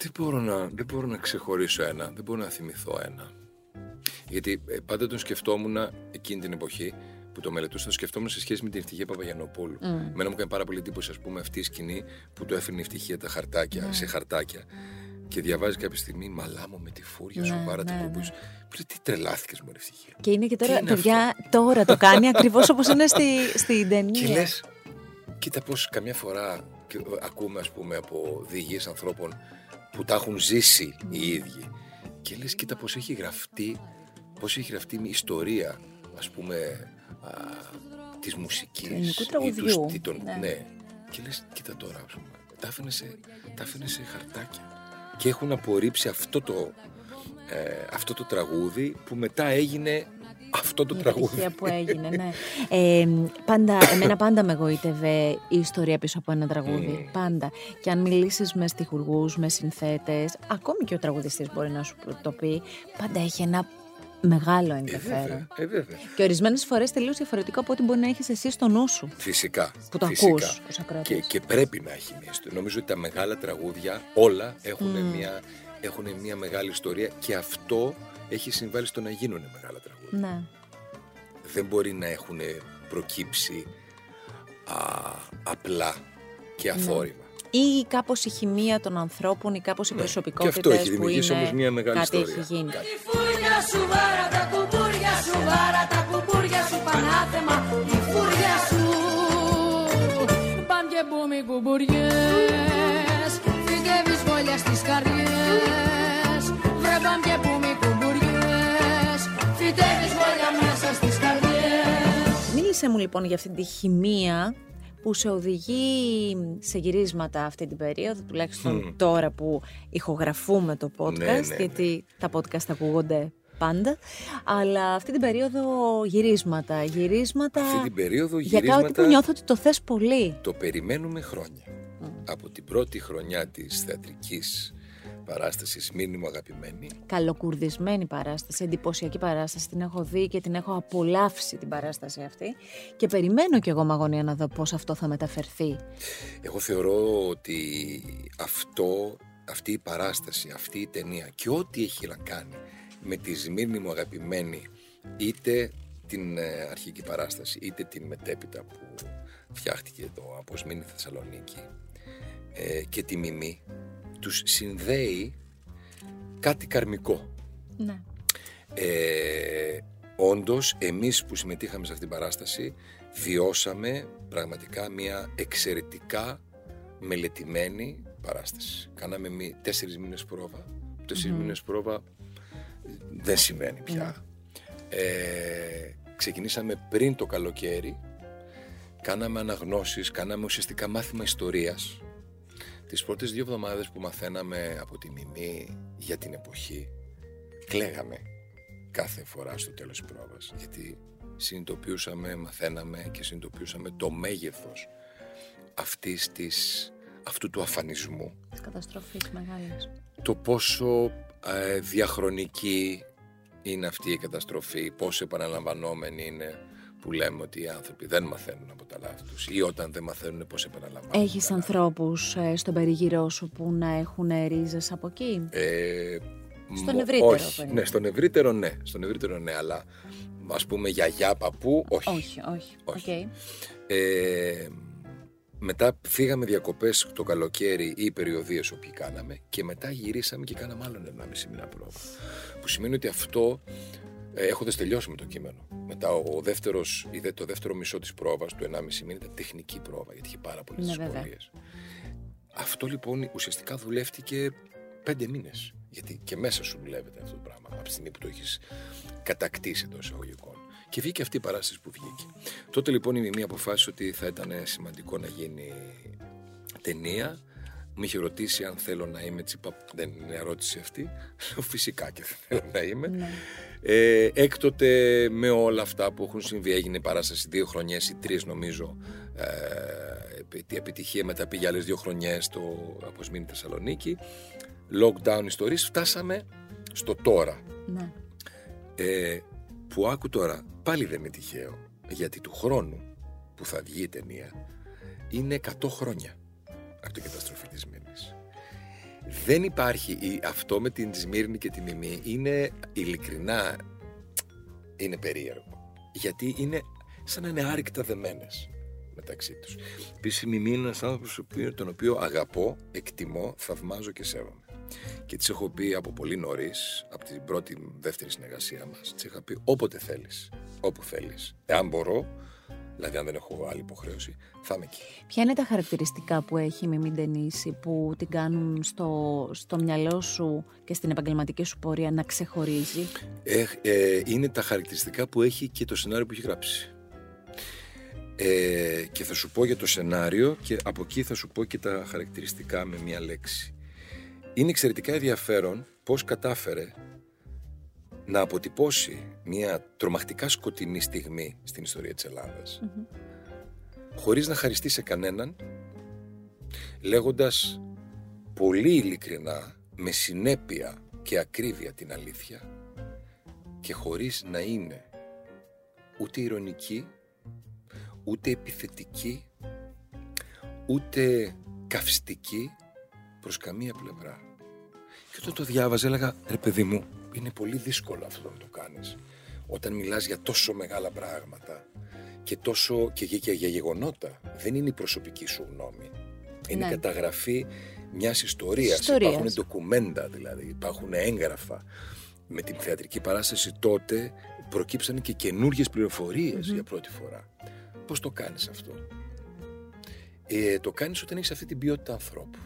Δεν μπορώ, να, δεν μπορώ να ξεχωρίσω ένα, δεν μπορώ να θυμηθώ ένα. Γιατί ε, πάντα τον σκεφτόμουν εκείνη την εποχή που το μελετούσα, το σκεφτόμουν σε σχέση με την ευτυχία Παπαγιανοπούλου. Mm. Μένα μου έκανε πάρα πολύ εντύπωση, ας πούμε, αυτή η σκηνή που του έφερνε η ευτυχία τα χαρτάκια, σε χαρτάκια. Και διαβάζει κάποια στιγμή Μαλάμο με τη φούρια σου, Ναι, βάρα ναι, την ναι. κουμπού σου. Μου λέει, Τι τρελάθηκες, Μωρή ευτυχία. Και είναι και τώρα, είναι παιδιά, τώρα το κάνει ακριβώς όπως είναι στη, στην Και ταινία. λες, κοίτα πώς καμιά φορά και, ε, ακούμε, ας πούμε, από διηγείς ανθρώπων που τα έχουν ζήσει οι ίδιοι. Και λες, κοίτα πώς έχει γραφτεί, πώς έχει γραφτεί μια ιστορία, ας πούμε, α, της μουσικής. Του ελληνικού ή τραγουδιού, τους στι- των- ναι. ναι. Και λες, κοίτα τώρα, ας πούμε, τα άφηνε σε, τα άφηνε σε χαρτάκια. Και έχουν απορρίψει αυτό το, ε, αυτό το τραγούδι που μετά έγινε αυτό το Η τραγούδι. επιτυχία που έγινε, ναι. Ε, πάντα, εμένα πάντα με εγωίτευε η ιστορία πίσω από ένα τραγούδι. Πάντα. Και αν μιλήσεις με στιχουργούς, με συνθέτες, ακόμη και ο τραγουδιστής μπορεί να σου το πει, πάντα έχει ένα μεγάλο Ε, ενδιαφέρον. βέβαια, ε, βέβαια. Και ορισμένες φορές τελείως διαφορετικό από ό,τι μπορεί να έχεις εσύ στο νου σου. Φυσικά. Που το φυσικά. ακούς ως ακροατής. Και, και πρέπει να έχει μια ιστορία. Νομίζω ότι τα μεγάλα τραγούδια όλα έχουν, μια, έχουν μια μεγάλη ιστορία και αυτό έχει συμβάλει στο να γίνουν μεγάλα τραγούδια. Ναι. Δεν μπορεί να έχουν προκύψει α, απλά και αθόρυμα. Ή κάπως η χημεία των ανθρώπων ή κάπως οι Ναι. Και προσωπικότητες αυτό έχει που δημιουργήσει είναι όμως μια μεγάλη κάτι ιστορία. έχει γίνει. Κάτι. Η φούρια σου βάρα τα κουμπούρια σου βάρα τα κουμπούρια σου πανάθεμα η φούρια σου Παν και μπούμι κουμπουριές φυτεύεις βόλια στις καρδιές Βρε παν και μπούμι κουμπουριές φυτεύεις βόλια μέσα στις καρδιές Μίλησε μου λοιπόν για αυτή τη χημεία που σε οδηγεί σε γυρίσματα αυτή την περίοδο, τουλάχιστον τώρα που ηχογραφούμε το podcast, Ναι, ναι, ναι. γιατί τα podcast ακούγονται πάντα, αλλά αυτή την περίοδο γυρίσματα, γυρίσματα Αυτή την περίοδο για κάτι γυρίσματα που νιώθω ότι το θες πολύ. το περιμένουμε χρόνια. Από την πρώτη χρονιά της θεατρικής παράστασης Μήνυμο Αγαπημένη Καλοκουρδισμένη παράσταση, εντυπωσιακή παράσταση. Την έχω δει και την έχω απολαύσει την παράσταση αυτή. Και περιμένω κι εγώ με αγωνία να δω πώς αυτό θα μεταφερθεί. Εγώ θεωρώ ότι αυτό, αυτή η παράσταση, αυτή η ταινία και ό,τι έχει να κάνει με τη Σμύρνη μου αγαπημένη είτε την ε, αρχική παράσταση είτε την μετέπειτα που φτιάχτηκε το από Σμύρνη Θεσσαλονίκη ε, και τη Μιμή τους συνδέει κάτι καρμικό Ναι. ε, όντως εμείς που συμμετείχαμε σε αυτήν την παράσταση βιώσαμε πραγματικά μια εξαιρετικά μελετημένη παράσταση. Κάναμε μη, τέσσερις μήνες πρόβα. Τέσσερις μήνες πρόβα δεν συμβαίνει πια. Ε, ξεκινήσαμε πριν το καλοκαίρι, κάναμε αναγνώσεις, κάναμε ουσιαστικά μάθημα ιστορίας. Τις πρώτες δύο εβδομάδες που μαθαίναμε από τη Μιμή για την εποχή, κλαίγαμε κάθε φορά στο τέλος της πρόβας, γιατί συνειδητοποιούσαμε, μαθαίναμε και συνειδητοποιούσαμε το μέγεθος αυτής της, αυτού του αφανισμού. Της καταστροφής μεγάλης. Το πόσο ε, διαχρονική είναι αυτή η καταστροφή, πόσο επαναλαμβανόμενη είναι που λέμε ότι οι άνθρωποι δεν μαθαίνουν από τα λάθη τους ή όταν δεν μαθαίνουν πώς επαναλαμβάνουν. Έχεις ανθρώπους ε, στον περιγυρό σου που να έχουν ρίζες από εκεί; Ε, Στον μο- ευρύτερο, Όχι, παιδί. ναι, στον ευρύτερο ναι. Στον ευρύτερο ναι, αλλά ας πούμε γιαγιά, παππού, όχι. Όχι, όχι. Όχι. Οκ. Ε, μετά φύγαμε διακοπές το καλοκαίρι ή περιοδίες όπου κάναμε και μετά γυρίσαμε και κάναμε άλλον ένα μισή μήνα πρόβα. Που σημαίνει ότι αυτό ε, έχοντας τελειώσει με το κείμενο. Μετά ο, ο δεύτερος, η δε- το δεύτερο μισό της πρόβας του 1,5 μήνα ήταν τεχνική πρόβα γιατί είχε πάρα πολλές Ναι, βέβαια. δυσκολίες. Αυτό λοιπόν ουσιαστικά δουλεύτηκε πέντε μήνες. Γιατί και μέσα σου δουλεύεται αυτό το πράγμα από τη στιγμή που το έχεις κατακτήσει εντός εισαγωγικών. Και βγήκε αυτή η παράσταση που βγήκε. Τότε λοιπόν η Μιμή αποφάσισε ότι θα ήταν σημαντικό να γίνει ταινία. Μου είχε ρωτήσει αν θέλω να είμαι τσιπα. Δεν είναι ερώτηση αυτή. Λέω φυσικά και θέλω να είμαι. Ναι. Ε, έκτοτε με όλα αυτά που έχουν συμβεί έγινε παράσταση δύο χρονιές ή τρεις νομίζω ε, η επιτυχία μετά πήγε άλλες δύο χρονιές στο Αποσμήνη Θεσσαλονίκη lockdown ιστορίες φτάσαμε στο τώρα Ναι. ε, που άκου τώρα πάλι δεν είναι τυχαίο γιατί του χρόνου που θα βγει η ταινία είναι 100 χρόνια από την καταστροφή της Μύρνης. Δεν υπάρχει η- αυτό με την Σμύρνη και τη Μιμή είναι ειλικρινά είναι περίεργο γιατί είναι σαν να είναι άρρηκτα δεμένες μεταξύ τους. Επίσης η Μιμή είναι ένας άνθρωπος ο οποίο- τον οποίο αγαπώ, εκτιμώ, θαυμάζω και σέβομαι. Και τη έχω πει από πολύ νωρίς, από την πρώτη, δεύτερη συνεργασία μας, τη είχα πει όποτε θέλεις, όπου θέλεις. Εάν μπορώ, δηλαδή αν δεν έχω άλλη υποχρέωση, θα είμαι εκεί. Ποια είναι τα χαρακτηριστικά που έχει η Μιμή Ντενίση που την κάνουν στο, στο μυαλό σου και στην επαγγελματική σου πορεία να ξεχωρίζει; Ε, ε, είναι τα χαρακτηριστικά που έχει και το σενάριο που έχει γράψει. Ε, και θα σου πω για το σενάριο και από εκεί θα σου πω και τα χαρακτηριστικά με μία λέξη. Είναι εξαιρετικά ενδιαφέρον πώς κατάφερε να αποτυπώσει μια τρομακτικά σκοτεινή στιγμή στην ιστορία της ελλαδας χωρίς να χαριστεί σε κανέναν λέγοντας πολύ ειλικρινά με συνέπεια και ακρίβεια την αλήθεια και χωρίς να είναι ούτε ηρωνική ούτε επιθετική ούτε καυστική προς καμία πλευρά. Και όταν το διάβαζα έλεγα ρε παιδί μου είναι πολύ δύσκολο αυτό να το κάνεις. Όταν μιλάς για τόσο μεγάλα πράγματα και τόσο και, για- και για γεγονότα δεν είναι η προσωπική σου γνώμη. Είναι Ναι. καταγραφή μιας ιστορίας. Ιστορίας. υπάρχουν ντοκουμέντα δηλαδή. Υπάρχουν έγγραφα. Με την θεατρική παράσταση τότε προκύψαν και καινούργιες πληροφορίες για πρώτη φορά. Πώς το κάνεις αυτό; Ε, το κάνεις όταν έχεις αυτή την ποιότητα ανθρώπου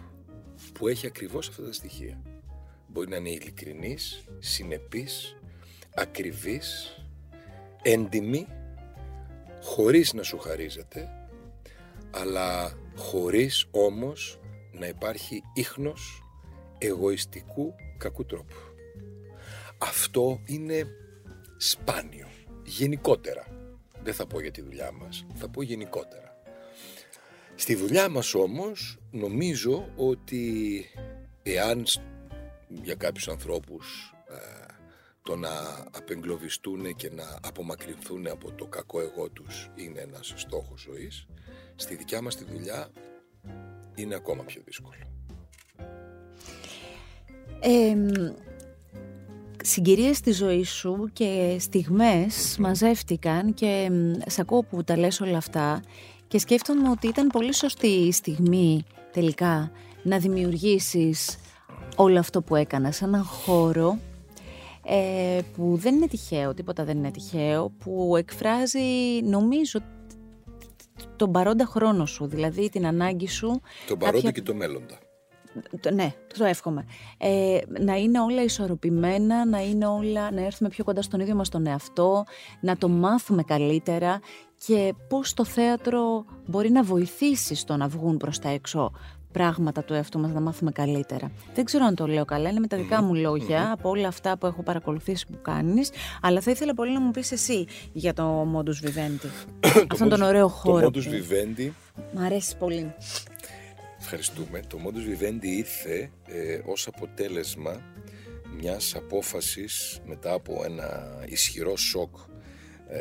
που έχει ακριβώς αυτά τα στοιχεία μπορεί να είναι ειλικρινής, συνεπής, ακριβής, έντιμη, χωρίς να σου χαρίζεται, αλλά χωρίς όμως να υπάρχει ίχνος εγωιστικού κακού τρόπου. Αυτό είναι σπάνιο, γενικότερα. Δεν θα πω για τη δουλειά μας, θα πω γενικότερα. Στη δουλειά μας όμως νομίζω ότι εάν σ- για κάποιους ανθρώπους ε, το να απεγκλωβιστούν και να απομακρυνθούν από το κακό εγώ τους είναι ένας στόχος ζωής, στη δικιά μας τη δουλειά είναι ακόμα πιο δύσκολο. Ε, συγκυρίες στη ζωή σου και στιγμές μαζεύτηκαν και μ, σ' ακούω που τα λες όλα αυτά και σκέφτομαι ότι ήταν πολύ σωστή η στιγμή τελικά να δημιουργήσεις όλο αυτό που έκανας, έναν χώρο ε, που δεν είναι τυχαίο, τίποτα δεν είναι τυχαίο, που εκφράζει νομίζω τον παρόντα χρόνο σου, δηλαδή την ανάγκη σου. Τον παρόντα και το μέλλοντα. Ναι, το εύχομαι. Ε, να είναι όλα ισορροπημένα, να είναι όλα, να έρθουμε πιο κοντά στον ίδιο μας τον εαυτό, να το μάθουμε καλύτερα και πώς το θέατρο μπορεί να βοηθήσει στο να βγουν προς τα έξω πράγματα του εαυτού μας να μάθουμε καλύτερα. Δεν ξέρω αν το λέω καλά, είναι με τα δικά μου λογια από όλα αυτά που έχω παρακολουθήσει που κάνεις, αλλά θα ήθελα πολύ να μου πεις εσύ για το Modus Vivendi. Αυτόν τον ωραίο χώρο. Το Modus Vivendi. Μ' αρέσει πολύ. Ευχαριστούμε. Το Modus Vivendi ήρθε ε, ως αποτέλεσμα μιας απόφασης μετά από ένα ισχυρό σοκ ε,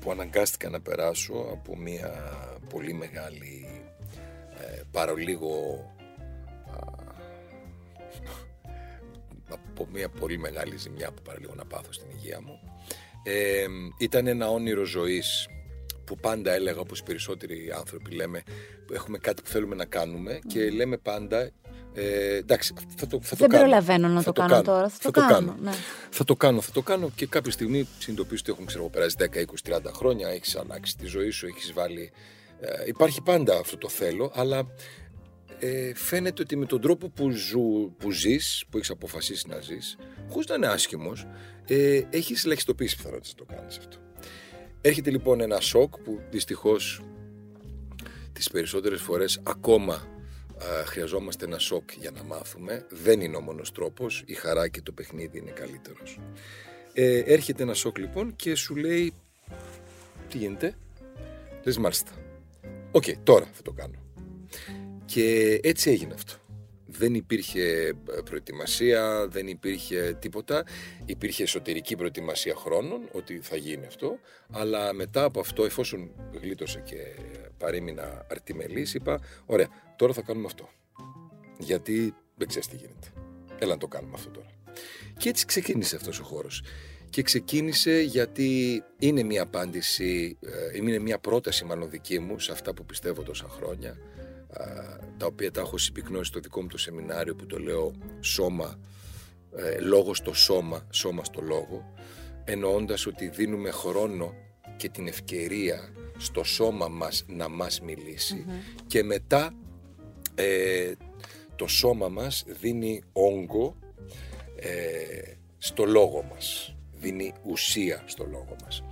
που αναγκάστηκα να περάσω από μια πολύ μεγάλη ε, παρολίγο από μια πολύ μεγάλη ζημιά που παραλίγο να πάθω στην υγεία μου ε, ήταν ένα όνειρο ζωής που πάντα έλεγα όπως οι περισσότεροι άνθρωποι λέμε έχουμε κάτι που θέλουμε να κάνουμε και λέμε πάντα ε, εντάξει, θα το, θα Δεν το κάνω. προλαβαίνω να το, κάνω, τώρα. Θα, το, κάνω. Ναι. Θα το κάνω, θα το κάνω και κάποια στιγμή συνειδητοποιήσω ότι έχουν ξέρω, περάσει 10, 20, 30 χρόνια, έχεις αλλάξει τη ζωή σου, έχεις βάλει. Ε, υπάρχει πάντα αυτό το θέλω, αλλά ε, φαίνεται ότι με τον τρόπο που, ζου, που ζεις, που έχεις αποφασίσει να ζεις, χωρίς να είναι άσχημος, ε, έχεις ελαχιστοποιήσει πιθανότητες να το κάνεις αυτό. Έρχεται λοιπόν ένα σοκ που δυστυχώς τις περισσότερες φορές ακόμα χρειαζόμαστε ένα σοκ για να μάθουμε. Δεν είναι ο μόνος τρόπος, η χαρά και το παιχνίδι είναι καλύτερος. Ε, έρχεται ένα σοκ λοιπόν και σου λέει τι γίνεται, λες μάλιστα. Οκ, τώρα θα το κάνω. Και έτσι έγινε αυτό δεν υπήρχε ε, προετοιμασία, δεν υπήρχε τίποτα. Υπήρχε εσωτερική προετοιμασία χρόνων ότι θα γίνει αυτό. Αλλά μετά από αυτό, εφόσον γλίτωσε και παρέμεινα αρτιμελής, είπα, ωραία, τώρα θα κάνουμε αυτό. Γιατί δεν ξέρεις τι γίνεται. Έλα να το κάνουμε αυτό τώρα. Και έτσι ξεκίνησε αυτός ο χώρος. Και ξεκίνησε γιατί είναι μια απάντηση, ε, είναι μια πρόταση μάλλον δική μου σε αυτά που πιστεύω τόσα χρόνια τα οποία τα έχω συμπυκνώσει στο δικό μου το σεμινάριο που το λέω σώμα, ε, λόγος στο σώμα, σώμα στο λόγο εννοώντας ότι δίνουμε χρόνο και την ευκαιρία στο σώμα μας να μας μιλησει και μετά ε, το σώμα μας δίνει όγκο ε, στο λόγο μας, δίνει ουσία στο λόγο μας.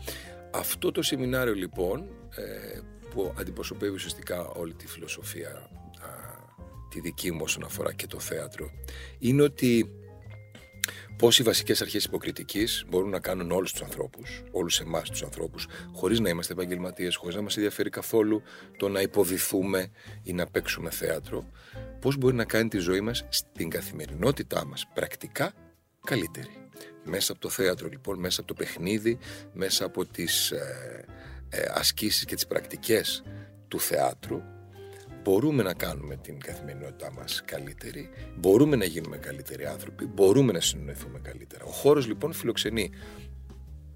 Αυτό το σεμινάριο λοιπόν ε, που αντιπροσωπεύει ουσιαστικά όλη τη φιλοσοφία τη δική μου όσον αφορά και το θέατρο είναι ότι πώς οι βασικές αρχές υποκριτικής μπορούν να κάνουν όλους τους ανθρώπους, όλους εμάς τους ανθρώπους, χωρίς να είμαστε επαγγελματίες, χωρίς να μας ενδιαφέρει καθόλου το να υποδηθούμε ή να παίξουμε θέατρο, πώς μπορεί να κάνει τη ζωή μας στην καθημερινότητά μας πρακτικά καλύτερη. Μέσα από το θέατρο λοιπόν, μέσα από το παιχνίδι, μέσα από τις ε, ε, ασκήσεις και τις πρακτικές του θεάτρου μπορούμε να κάνουμε την καθημερινότητά μας καλύτερη, μπορούμε να γίνουμε καλύτεροι άνθρωποι, μπορούμε να συνοηθούμε καλύτερα. Ο χώρος λοιπόν φιλοξενεί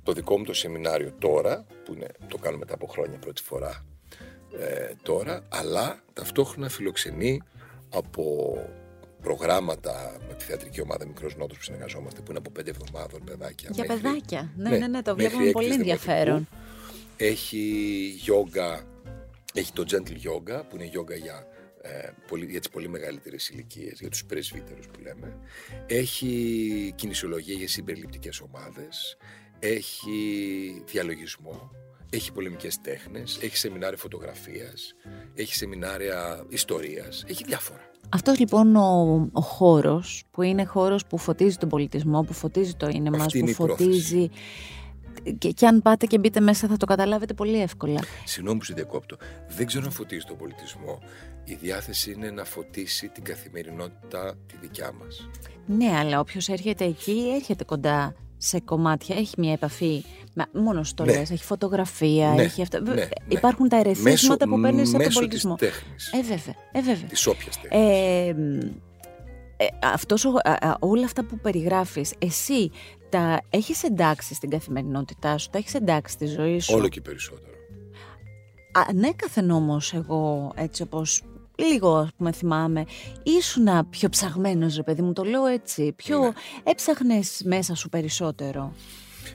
το δικό μου το σεμινάριο τώρα, που είναι, το κάνω μετά από χρόνια πρώτη φορά ε, τώρα, αλλά ταυτόχρονα φιλοξενεί από προγράμματα με τη θεατρική ομάδα Μικρός Νότος που συνεργαζόμαστε, που είναι από πέντε εβδομάδων παιδάκια. Για παιδάκια. Ναι, ναι, ναι, ναι το βλέπουμε πολύ ενδιαφέρον. Έχει yoga, έχει το gentle yoga που είναι yoga για, ε, πολύ, για τις πολύ μεγαλύτερες ηλικίες, για τους πρεσβύτερους που λέμε. Έχει κινησιολογία για συμπεριληπτικές ομάδες. Έχει διαλογισμό. Έχει πολεμικές τέχνες. Έχει σεμινάρια φωτογραφίας. Έχει σεμινάρια ιστορίας. Έχει διάφορα. Αυτός λοιπόν ο, ο χώρος που είναι χώρος που φωτίζει τον πολιτισμό, που φωτίζει το είναι μας, που φωτίζει και, και αν πάτε και μπείτε μέσα θα το καταλάβετε πολύ εύκολα. Συγγνώμη που σε διακόπτω. Δεν ξέρω να φωτίζει τον πολιτισμό. Η διάθεση είναι να φωτίσει την καθημερινότητα τη δικιά μας. Ναι, αλλά όποιος έρχεται εκεί έρχεται κοντά σε κομμάτια, έχει μια επαφή. Μόνος το ναι. λες, έχει φωτογραφία, ναι. έχει αυτά. Ναι. Υπάρχουν τα ερεθίσματα που παίρνεις από τον πολιτισμό. Της τέχνης. Ε, βέβαια. Ε, βέβαια. Της όποιας τέχνης. Ε, ε, αυτός, όλα αυτά που περιγράφεις, εσύ τα έχεις εντάξει στην καθημερινότητά σου, τα έχεις εντάξει στη ζωή σου; Όλο και περισσότερο. Ανέκαθεν όμως εγώ έτσι όπως λίγο ας πούμε θυμάμαι, ήσουν πιο ψαγμένος ρε παιδί μου, το λέω έτσι, πιο Ναι. έψαχνες μέσα σου περισσότερο.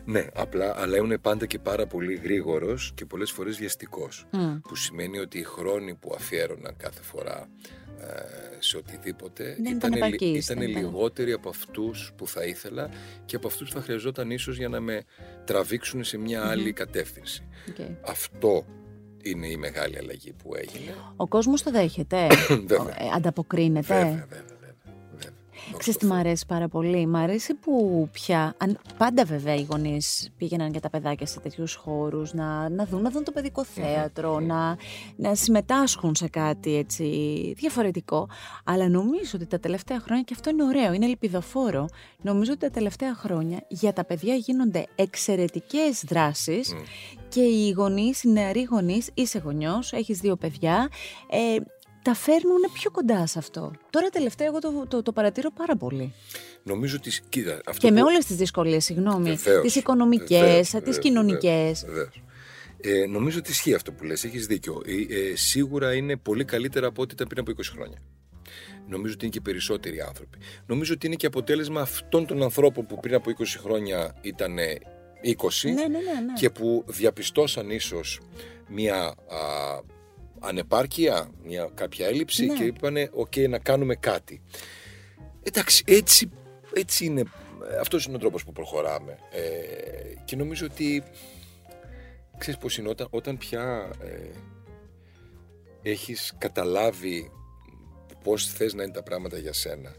Ναι, απλά, αλλά ήμουν πάντα και πάρα πολύ γρήγορος και πολλές φορές βιαστικός. Μμ. Που σημαίνει ότι οι χρόνοι που αφιέρωνα κάθε φορά ε, σε οτιδήποτε Δεν ήταν λι- επαρκείς, ήταν δεν ήταν. λιγότεροι από αυτούς που θα ήθελα και από αυτούς που θα χρειαζόταν ίσως για να με τραβήξουν σε μια άλλη κατεύθυνση. Οκ. Αυτό είναι η μεγάλη αλλαγή που έγινε. Ο κόσμος το δέχεται, Βέβαια. ε, ανταποκρίνεται. Βέβαια, βέβαια, βέβαια. βέβαια. Δόξα Ξέρεις τω τι μου Θεώ. αρέσει πάρα πολύ; Μ' αρέσει που πια. Αν, πάντα βέβαια οι γονείς πήγαιναν για τα παιδάκια σε τέτοιους χώρους να, να δουν, να δουν το παιδικό θέατρο, να, να συμμετάσχουν σε κάτι έτσι διαφορετικό. Αλλά νομίζω ότι τα τελευταία χρόνια, και αυτό είναι ωραίο, είναι ελπιδοφόρο, νομίζω ότι τα τελευταία χρόνια για τα παιδιά γίνονται εξαιρετικές δράσεις και οι γονείς, οι νεαροί γονείς, είσαι γονιός, έχεις δύο παιδιά. Ε, τα φέρνουν πιο κοντά σε αυτό. Τώρα τελευταία εγώ το, το, το παρατηρώ πάρα πολύ. Νομίζω ότι. Κοίτα, αυτό Και με που- όλες τις δυσκολίες, συγγνώμη, Βεβαίως, τις οικονομικές, βεβαίως, τις βεβαίως, κοινωνικές. βεβαίως. Ε, νομίζω ότι ισχύει αυτό που λες, έχεις δίκιο. Ε, ε, σίγουρα είναι πολύ καλύτερα από ό,τι ήταν πριν από 20 χρόνια. Νομίζω ότι είναι και περισσότεροι άνθρωποι. Νομίζω ότι είναι και αποτέλεσμα αυτών των ανθρώπων που πριν από 20 χρόνια ήταν 20 Ναι, ναι, ναι, ναι. και που διαπιστώσαν ίσως μια α, ανεπάρκεια, μια κάποια έλλειψη Ναι. και είπανε «ΟΚ, να κάνουμε κάτι». Εντάξει, έτσι, έτσι είναι, αυτός είναι ο τρόπος που προχωράμε ε, και νομίζω ότι ξέρεις πώς είναι όταν, όταν πια ε, έχεις καταλάβει πώς θες να είναι τα πράγματα για σένα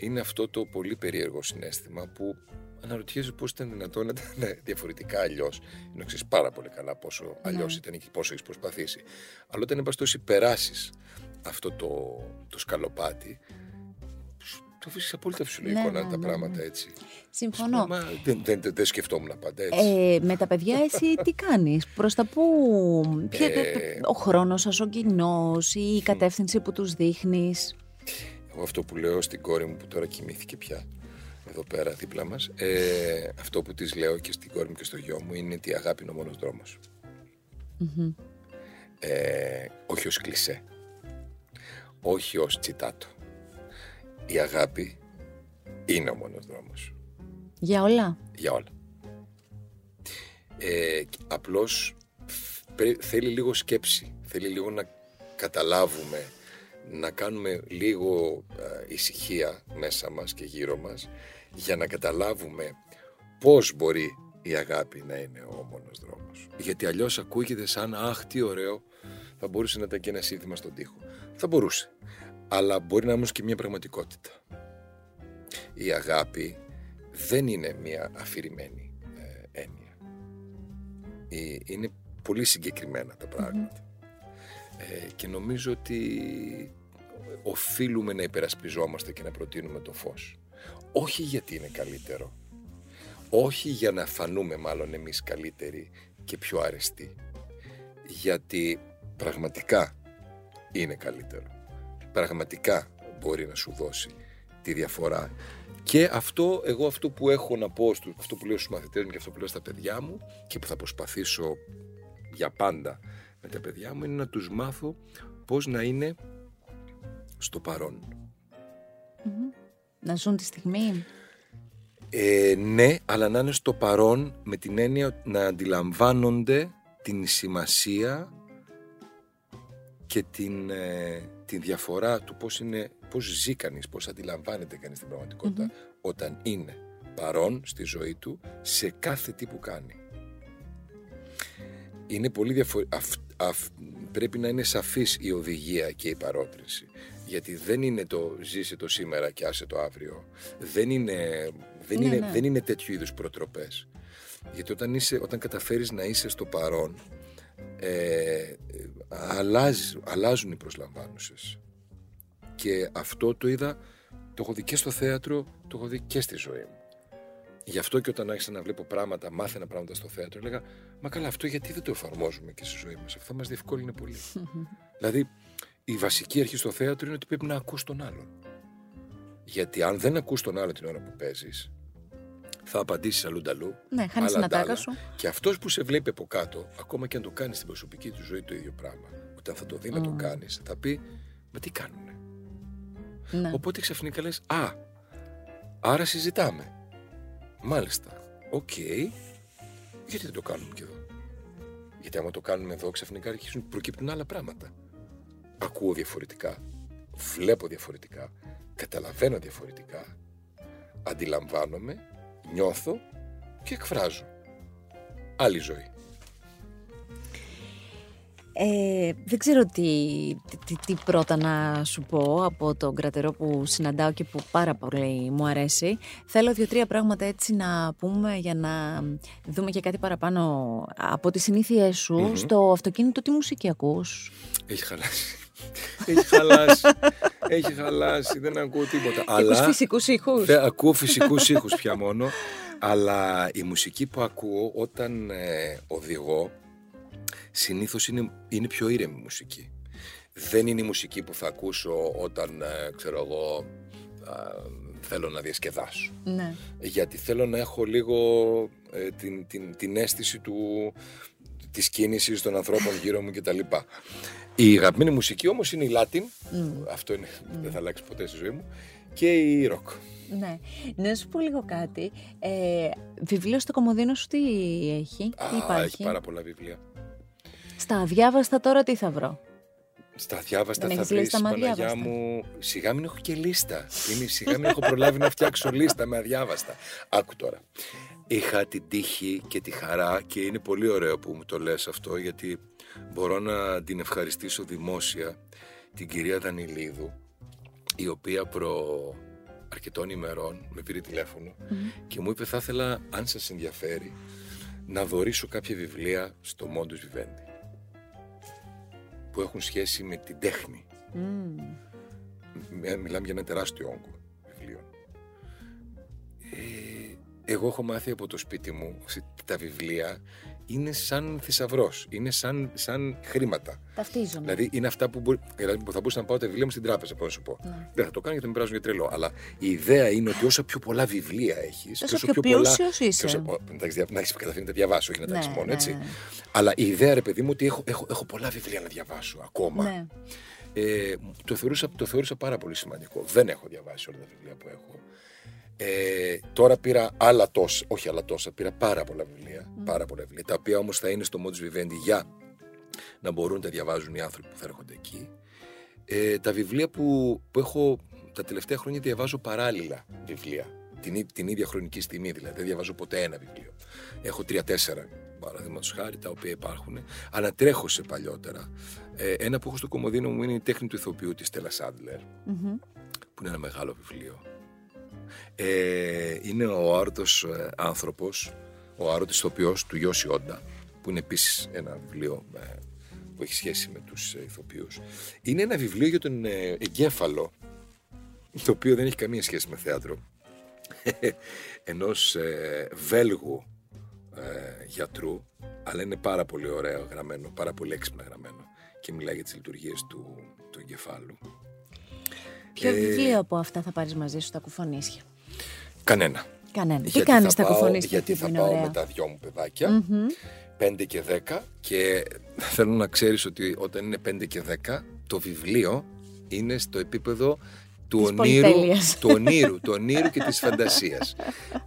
είναι αυτό το πολύ περίεργο συνέστημα που αναρωτιέσαι πώς ήταν δυνατόν να ήταν διαφορετικά αλλιώς. Ενώ ξέρεις πάρα πολύ καλά πόσο αλλιώς ήταν και πόσο έχεις προσπαθήσει. Αλλά όταν, εν πάση περιπτώσει, περάσεις αυτό το, το σκαλοπάτι, σου- το βρίσκει απόλυτα φυσιολογικό Ναι, να είναι ναι, τα ναι, πράγματα ναι. έτσι. Συμφωνώ. Μα δεν, δεν, δεν, δεν σκεφτόμουν πάντα έτσι. Ε, με τα παιδιά εσύ τι κάνεις, προς τα πού, ποια, Ε, ο χρόνος σας, ο κοινός ή η κατεύθυνση που τους δείχνεις; Εγώ αυτό που λέω στην κόρη μου που τώρα κοιμήθηκε πια εδώ πέρα δίπλα μας ε, αυτό που της λέω και στην κόρη μου και στο γιο μου είναι ότι η αγάπη είναι ο μόνος δρόμος. Ε, όχι ως κλισέ. Όχι ως τσιτάτο. Η αγάπη είναι ο μόνος δρόμος. Για όλα. Για όλα. Ε, απλώς πρέ- θέλει λίγο σκέψη. Θέλει λίγο να καταλάβουμε, να κάνουμε λίγο ε, ησυχία μέσα μας και γύρω μας για να καταλάβουμε πώς μπορεί η αγάπη να είναι ο μόνος δρόμος. Γιατί αλλιώς ακούγεται σαν «Αχ, τι ωραίο, θα μπορούσε να ήταν και ένα σύνθημα στον τοίχο». Θα μπορούσε. Αλλά μπορεί να είναι όμως και μια πραγματικότητα. Η αγάπη δεν είναι μια αφηρημένη ε, έννοια. Ε, είναι πολύ συγκεκριμένα τα πράγματα. Ε, και νομίζω ότι οφείλουμε να υπερασπιζόμαστε και να προτείνουμε το φως. Όχι γιατί είναι καλύτερο. Όχι για να φανούμε μάλλον εμείς καλύτεροι και πιο αρεστοί. Γιατί πραγματικά είναι καλύτερο. Πραγματικά μπορεί να σου δώσει τη διαφορά. Και αυτό, εγώ αυτό που έχω να πω, στους, αυτό που λέω στους μαθητές μου και αυτό που λέω στα παιδιά μου και που θα προσπαθήσω για πάντα με τα παιδιά μου είναι να τους μάθω πώς να είναι στο παρόν. Να ζουν τη στιγμή. Ε, ναι, αλλά να είναι στο παρόν με την έννοια να αντιλαμβάνονται την σημασία και την, ε, την διαφορά του πώς, είναι, πώς ζει κανείς, πώς αντιλαμβάνεται κανείς την πραγματικότητα όταν είναι παρόν στη ζωή του σε κάθε τι που κάνει. Είναι πολύ διαφορετικό. πρέπει να είναι σαφής η οδηγία και η παρότριση. Γιατί δεν είναι το ζήσε το σήμερα και άσε το αύριο. Δεν είναι, δεν Ναι, είναι, ναι. δεν είναι τέτοιου είδους προτροπές. Γιατί όταν, είσαι, όταν καταφέρεις να είσαι στο παρόν, ε, αλλάζει, αλλάζουν οι προσλαμβάνουσες. Και αυτό το είδα, το έχω δει και στο θέατρο, το έχω δει και στη ζωή μου. Γι' αυτό και όταν άρχισα να βλέπω πράγματα, μάθαινα πράγματα στο θέατρο, έλεγα Μα καλά, αυτό γιατί δεν το εφαρμόζουμε και στη ζωή μας; Αυτό μας διευκόλυνε πολύ. δηλαδή, η βασική αρχή στο θέατρο είναι ότι πρέπει να ακούς τον άλλον. Γιατί αν δεν ακούς τον άλλον την ώρα που παίζεις, θα απαντήσεις αλλού νταλού. Ναι, χάνεις την άλλα ατάκα ντάλα. σου. Και αυτός που σε βλέπει από κάτω, ακόμα και αν το κάνεις στην προσωπική του ζωή το ίδιο πράγμα, όταν θα το δει να το κάνεις, θα πει Μα τι κάνουνε. Ναι. Οπότε ξαφνικά λες, α, άρα συζητάμε. Μάλιστα. Οκ. Γιατί δεν το κάνουμε και εδώ; Γιατί άμα το κάνουμε εδώ, ξαφνικά αρχίζουν προκύπτουν άλλα πράγματα. Ακούω διαφορετικά, βλέπω διαφορετικά, καταλαβαίνω διαφορετικά, αντιλαμβάνομαι, νιώθω και εκφράζω. Άλλη ζωή. Ε, δεν ξέρω τι, τι, τι, τι πρώτα να σου πω από τον κρατερό που συναντάω και που πάρα πολύ μου αρέσει. Θέλω δύο-τρία πράγματα έτσι να πούμε για να δούμε και κάτι παραπάνω από τις συνήθειές σου. Μμμ. Στο αυτοκίνητο τι μουσική ακούς; Έχει χαλάσει. Έχει χαλάσει. Έχει χαλάσει. Δεν ακούω τίποτα. Ακούς Αλλά φυσικούς ήχους. Θε, ακούω φυσικούς ήχους πια μόνο. Αλλά η μουσική που ακούω όταν ε, οδηγώ συνήθως είναι, είναι πιο ήρεμη μουσική. Δεν είναι η μουσική που θα ακούσω όταν, ε, ξέρω εγώ, α, θέλω να διασκεδάσω. Ναι. Γιατί θέλω να έχω λίγο ε, την, την, την αίσθηση του, της κίνησης των ανθρώπων γύρω μου κτλ. Η αγαπημένη μουσική όμως είναι η Latin, αυτό είναι, δεν θα αλλάξει ποτέ στη ζωή μου, και η rock. Ναι. Να σου πω λίγο κάτι. Ε, βιβλίο στο κομμωδίνο σου τι έχει, τι Α, υπάρχει; έχει πάρα πολλά βιβλία. Στα αδιάβαστα τώρα τι θα βρω; Στα διάβαστα Δεν θα έχεις βρεις, λίστα με Παναγιά αδιάβαστα. μου, σιγά μην έχω και λίστα. Είναι, σιγά μην έχω προλάβει να φτιάξω λίστα με αδιάβαστα. Άκου τώρα. Είχα την τύχη και τη χαρά και είναι πολύ ωραίο που μου το λες αυτό γιατί μπορώ να την ευχαριστήσω δημόσια την κυρία Δανιλίδου η οποία προ αρκετών ημερών με πήρε τηλέφωνο και μου είπε θα ήθελα αν σας ενδιαφέρει να δωρήσω κάποια βιβλία στο Μόντους Βιβέντη που έχουν σχέση με την τέχνη. Μμμ. Ε, Μιλάμε για ένα τεράστιο όγκο βιβλίων. Ε, εγώ έχω μάθει από το σπίτι μου ότι τα βιβλία είναι σαν θησαυρός, είναι σαν, σαν χρήματα. Ταυτίζομαι. Δηλαδή είναι αυτά που, μπορεί, δηλαδή που θα μπορούσα να πάω τα βιβλία μου στην τράπεζα, μπορώ να σου πω. Ναι. Δεν θα το κάνω γιατί με πράζουν για τρελό. Αλλά η ιδέα είναι ότι όσο πιο πολλά βιβλία έχεις. Τόσο πιο πλούσιος είσαι. Εντάξει, δια- να έχεις καταφέρει να τα διαβάσω, όχι να τα Ναι, έχεις μόνο, ναι, έτσι. ναι. Αλλά η ιδέα, ρε παιδί μου, ότι έχω, έχω, έχω πολλά βιβλία να διαβάσω ακόμα. Ναι. Ε, το, θεωρούσα, το θεωρούσα πάρα πολύ σημαντικό. Δεν έχω διαβάσει όλα τα βιβλία που έχω. Ε, τώρα πήρα άλλα τόσα, όχι άλλα τόσα, πήρα πάρα πολλά βιβλία, πάρα πολλά βιβλία, τα οποία όμως θα είναι στο Modus Vivendi για να μπορούν να τα διαβάζουν οι άνθρωποι που θα έρχονται εκεί. Ε, τα βιβλία που, που έχω τα τελευταία χρόνια διαβάζω παράλληλα βιβλία. Την, ί- την ίδια χρονική στιγμή δηλαδή. Δεν διαβάζω ποτέ ένα βιβλίο. Έχω τρία-τέσσερα παραδείγματος χάρη τα οποία υπάρχουν. Ανατρέχω σε παλιότερα. Ε, ένα που έχω στο κομμωδίνο μου είναι η τέχνη του ηθοποιού της Στέλλα Σάντλερ, Μμμ. που είναι ένα μεγάλο βιβλίο. Ε, είναι ο άρωτος ε, άνθρωπος, ο άρωτος ηθοποιός του Γιώση Όντα, που είναι επίσης ένα βιβλίο ε, που έχει σχέση με τους ε, ηθοποιούς. Είναι ένα βιβλίο για τον ε, εγκέφαλο, το οποίο δεν έχει καμία σχέση με θέατρο, ενός ε, Βέλγου ε, γιατρού, αλλά είναι πάρα πολύ ωραίο γραμμένο, πάρα πολύ έξυπνα γραμμένο και μιλάει για τις λειτουργίες του, του εγκεφάλου. Ποιο Ε, βιβλίο από αυτά θα πάρεις μαζί σου στα κουφονίσια; Κανένα. Κανένα. Τι Γιατί κάνεις θα στα πάω- κουφονίσια Γιατί εκεί που θα είναι πάω ωραία; με τα δυο μου παιδάκια, 5 και 10 και θέλω να ξέρεις ότι όταν είναι 5 και 10 το βιβλίο είναι στο επίπεδο του Της ονείρου, πολυτέλειας. του ονείρου, του ονείρου και της φαντασίας.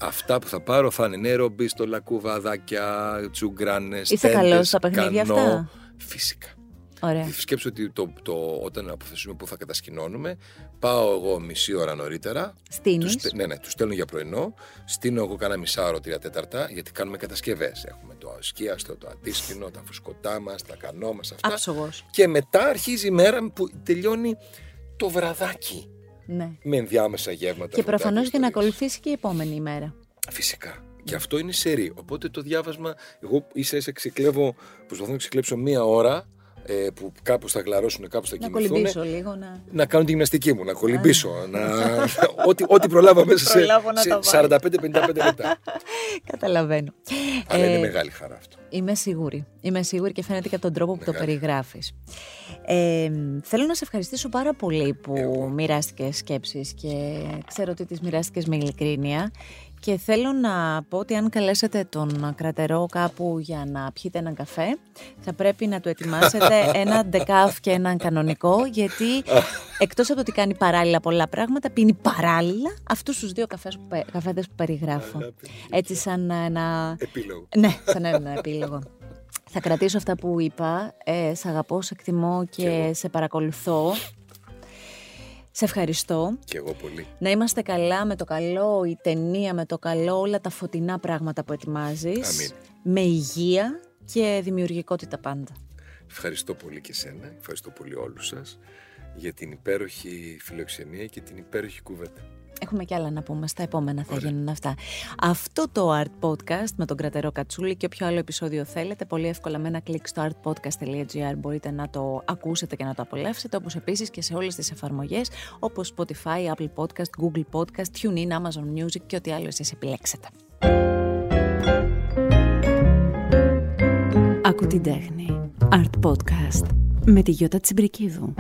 Αυτά που θα πάρω θα είναι νερό, μπίστολα, κουβαδάκια, τσουγκράνες, Είσαι τέντες, καλός στα παιχνίδια κανό. αυτά; Φυσικά. Ωραία. Σκέψου ότι το, το, όταν αποφασίσουμε που θα κατασκηνώνουμε, πάω εγώ μισή ώρα νωρίτερα. Στείνεις. Τους, στε- ναι, ναι, τους στέλνω για πρωινό. Στείνω εγώ κάνα μισάωρο, τρία τέταρτα, γιατί κάνουμε κατασκευές. Έχουμε το ασκίαστο, το αντίσκηνο, τα φουσκωτά μας, τα κανό μας, αυτά. Άψογος. Και μετά αρχίζει η μέρα που τελειώνει το βραδάκι. Ναι. Με ενδιάμεσα γεύματα. Και φωτάκια, προφανώς για να ιστορίες. ακολουθήσει και η επόμενη ημέρα. Φυσικά. Και αυτό είναι σερή. Οπότε το διάβασμα, εγώ ίσα ίσα ξεκλέβω, προσπαθώ να ξεκλέψω μία ώρα ε, που κάπως θα γλαρώσουν, κάπως θα Να κοιμηθούν. κολυμπήσω λίγο, να... Να κάνω τη γυμναστική μου, να κολυμπήσω. να... ό,τι, ό,τι προλάβω μέσα σε, Προλάβω να τα σε 45-55 λεπτά. Καταλαβαίνω. Αλλά Ε, είναι μεγάλη χαρά αυτό. Είμαι σίγουρη. Είμαι σίγουρη και φαίνεται και από τον τρόπο που το Μεγάλη. περιγράφεις. Ε, θέλω να σε ευχαριστήσω πάρα πολύ που Εγώ. μοιράστηκες σκέψεις και ξέρω ότι τις μοιράστηκες με ειλικρίνεια Και θέλω να πω ότι αν καλέσετε τον κρατερό κάπου για να πιείτε έναν καφέ, θα πρέπει να του ετοιμάσετε ένα ντεκάφ και έναν κανονικό, γιατί εκτός από το ότι κάνει παράλληλα πολλά πράγματα, πίνει παράλληλα αυτούς τους δύο καφές που, πε- καφέδες που περιγράφω. Έτσι σαν ένα... Επίλογο. Ναι, σαν ένα επίλογο. Θα κρατήσω αυτά που είπα. Ε, σε αγαπώ, σε εκτιμώ και σε παρακολουθώ. Σε ευχαριστώ. Και εγώ πολύ. Να είμαστε καλά με το καλό, η ταινία με το καλό, όλα τα φωτεινά πράγματα που ετοιμάζεις. Αμήν. Με υγεία και δημιουργικότητα πάντα. Ευχαριστώ πολύ και σένα, ευχαριστώ πολύ όλους σας για την υπέροχη φιλοξενία και την υπέροχη κουβέντα. Έχουμε κι άλλα να πούμε. Στα επόμενα θα γίνουν αυτά. Αυτό το Art Podcast με τον κρατερό Κατσούλη και όποιο άλλο επεισόδιο θέλετε, πολύ εύκολα με ένα κλικ στο artpodcast.gr μπορείτε να το ακούσετε και να το απολαύσετε, όπως επίσης και σε όλες τις εφαρμογές όπως Spotify, Apple Podcast, Google Podcast, TuneIn, Amazon Music και ό,τι άλλο εσείς επιλέξετε. Άκου την τέχνη. Art Podcast με τη Γιώτα Τσιμπρικίδου.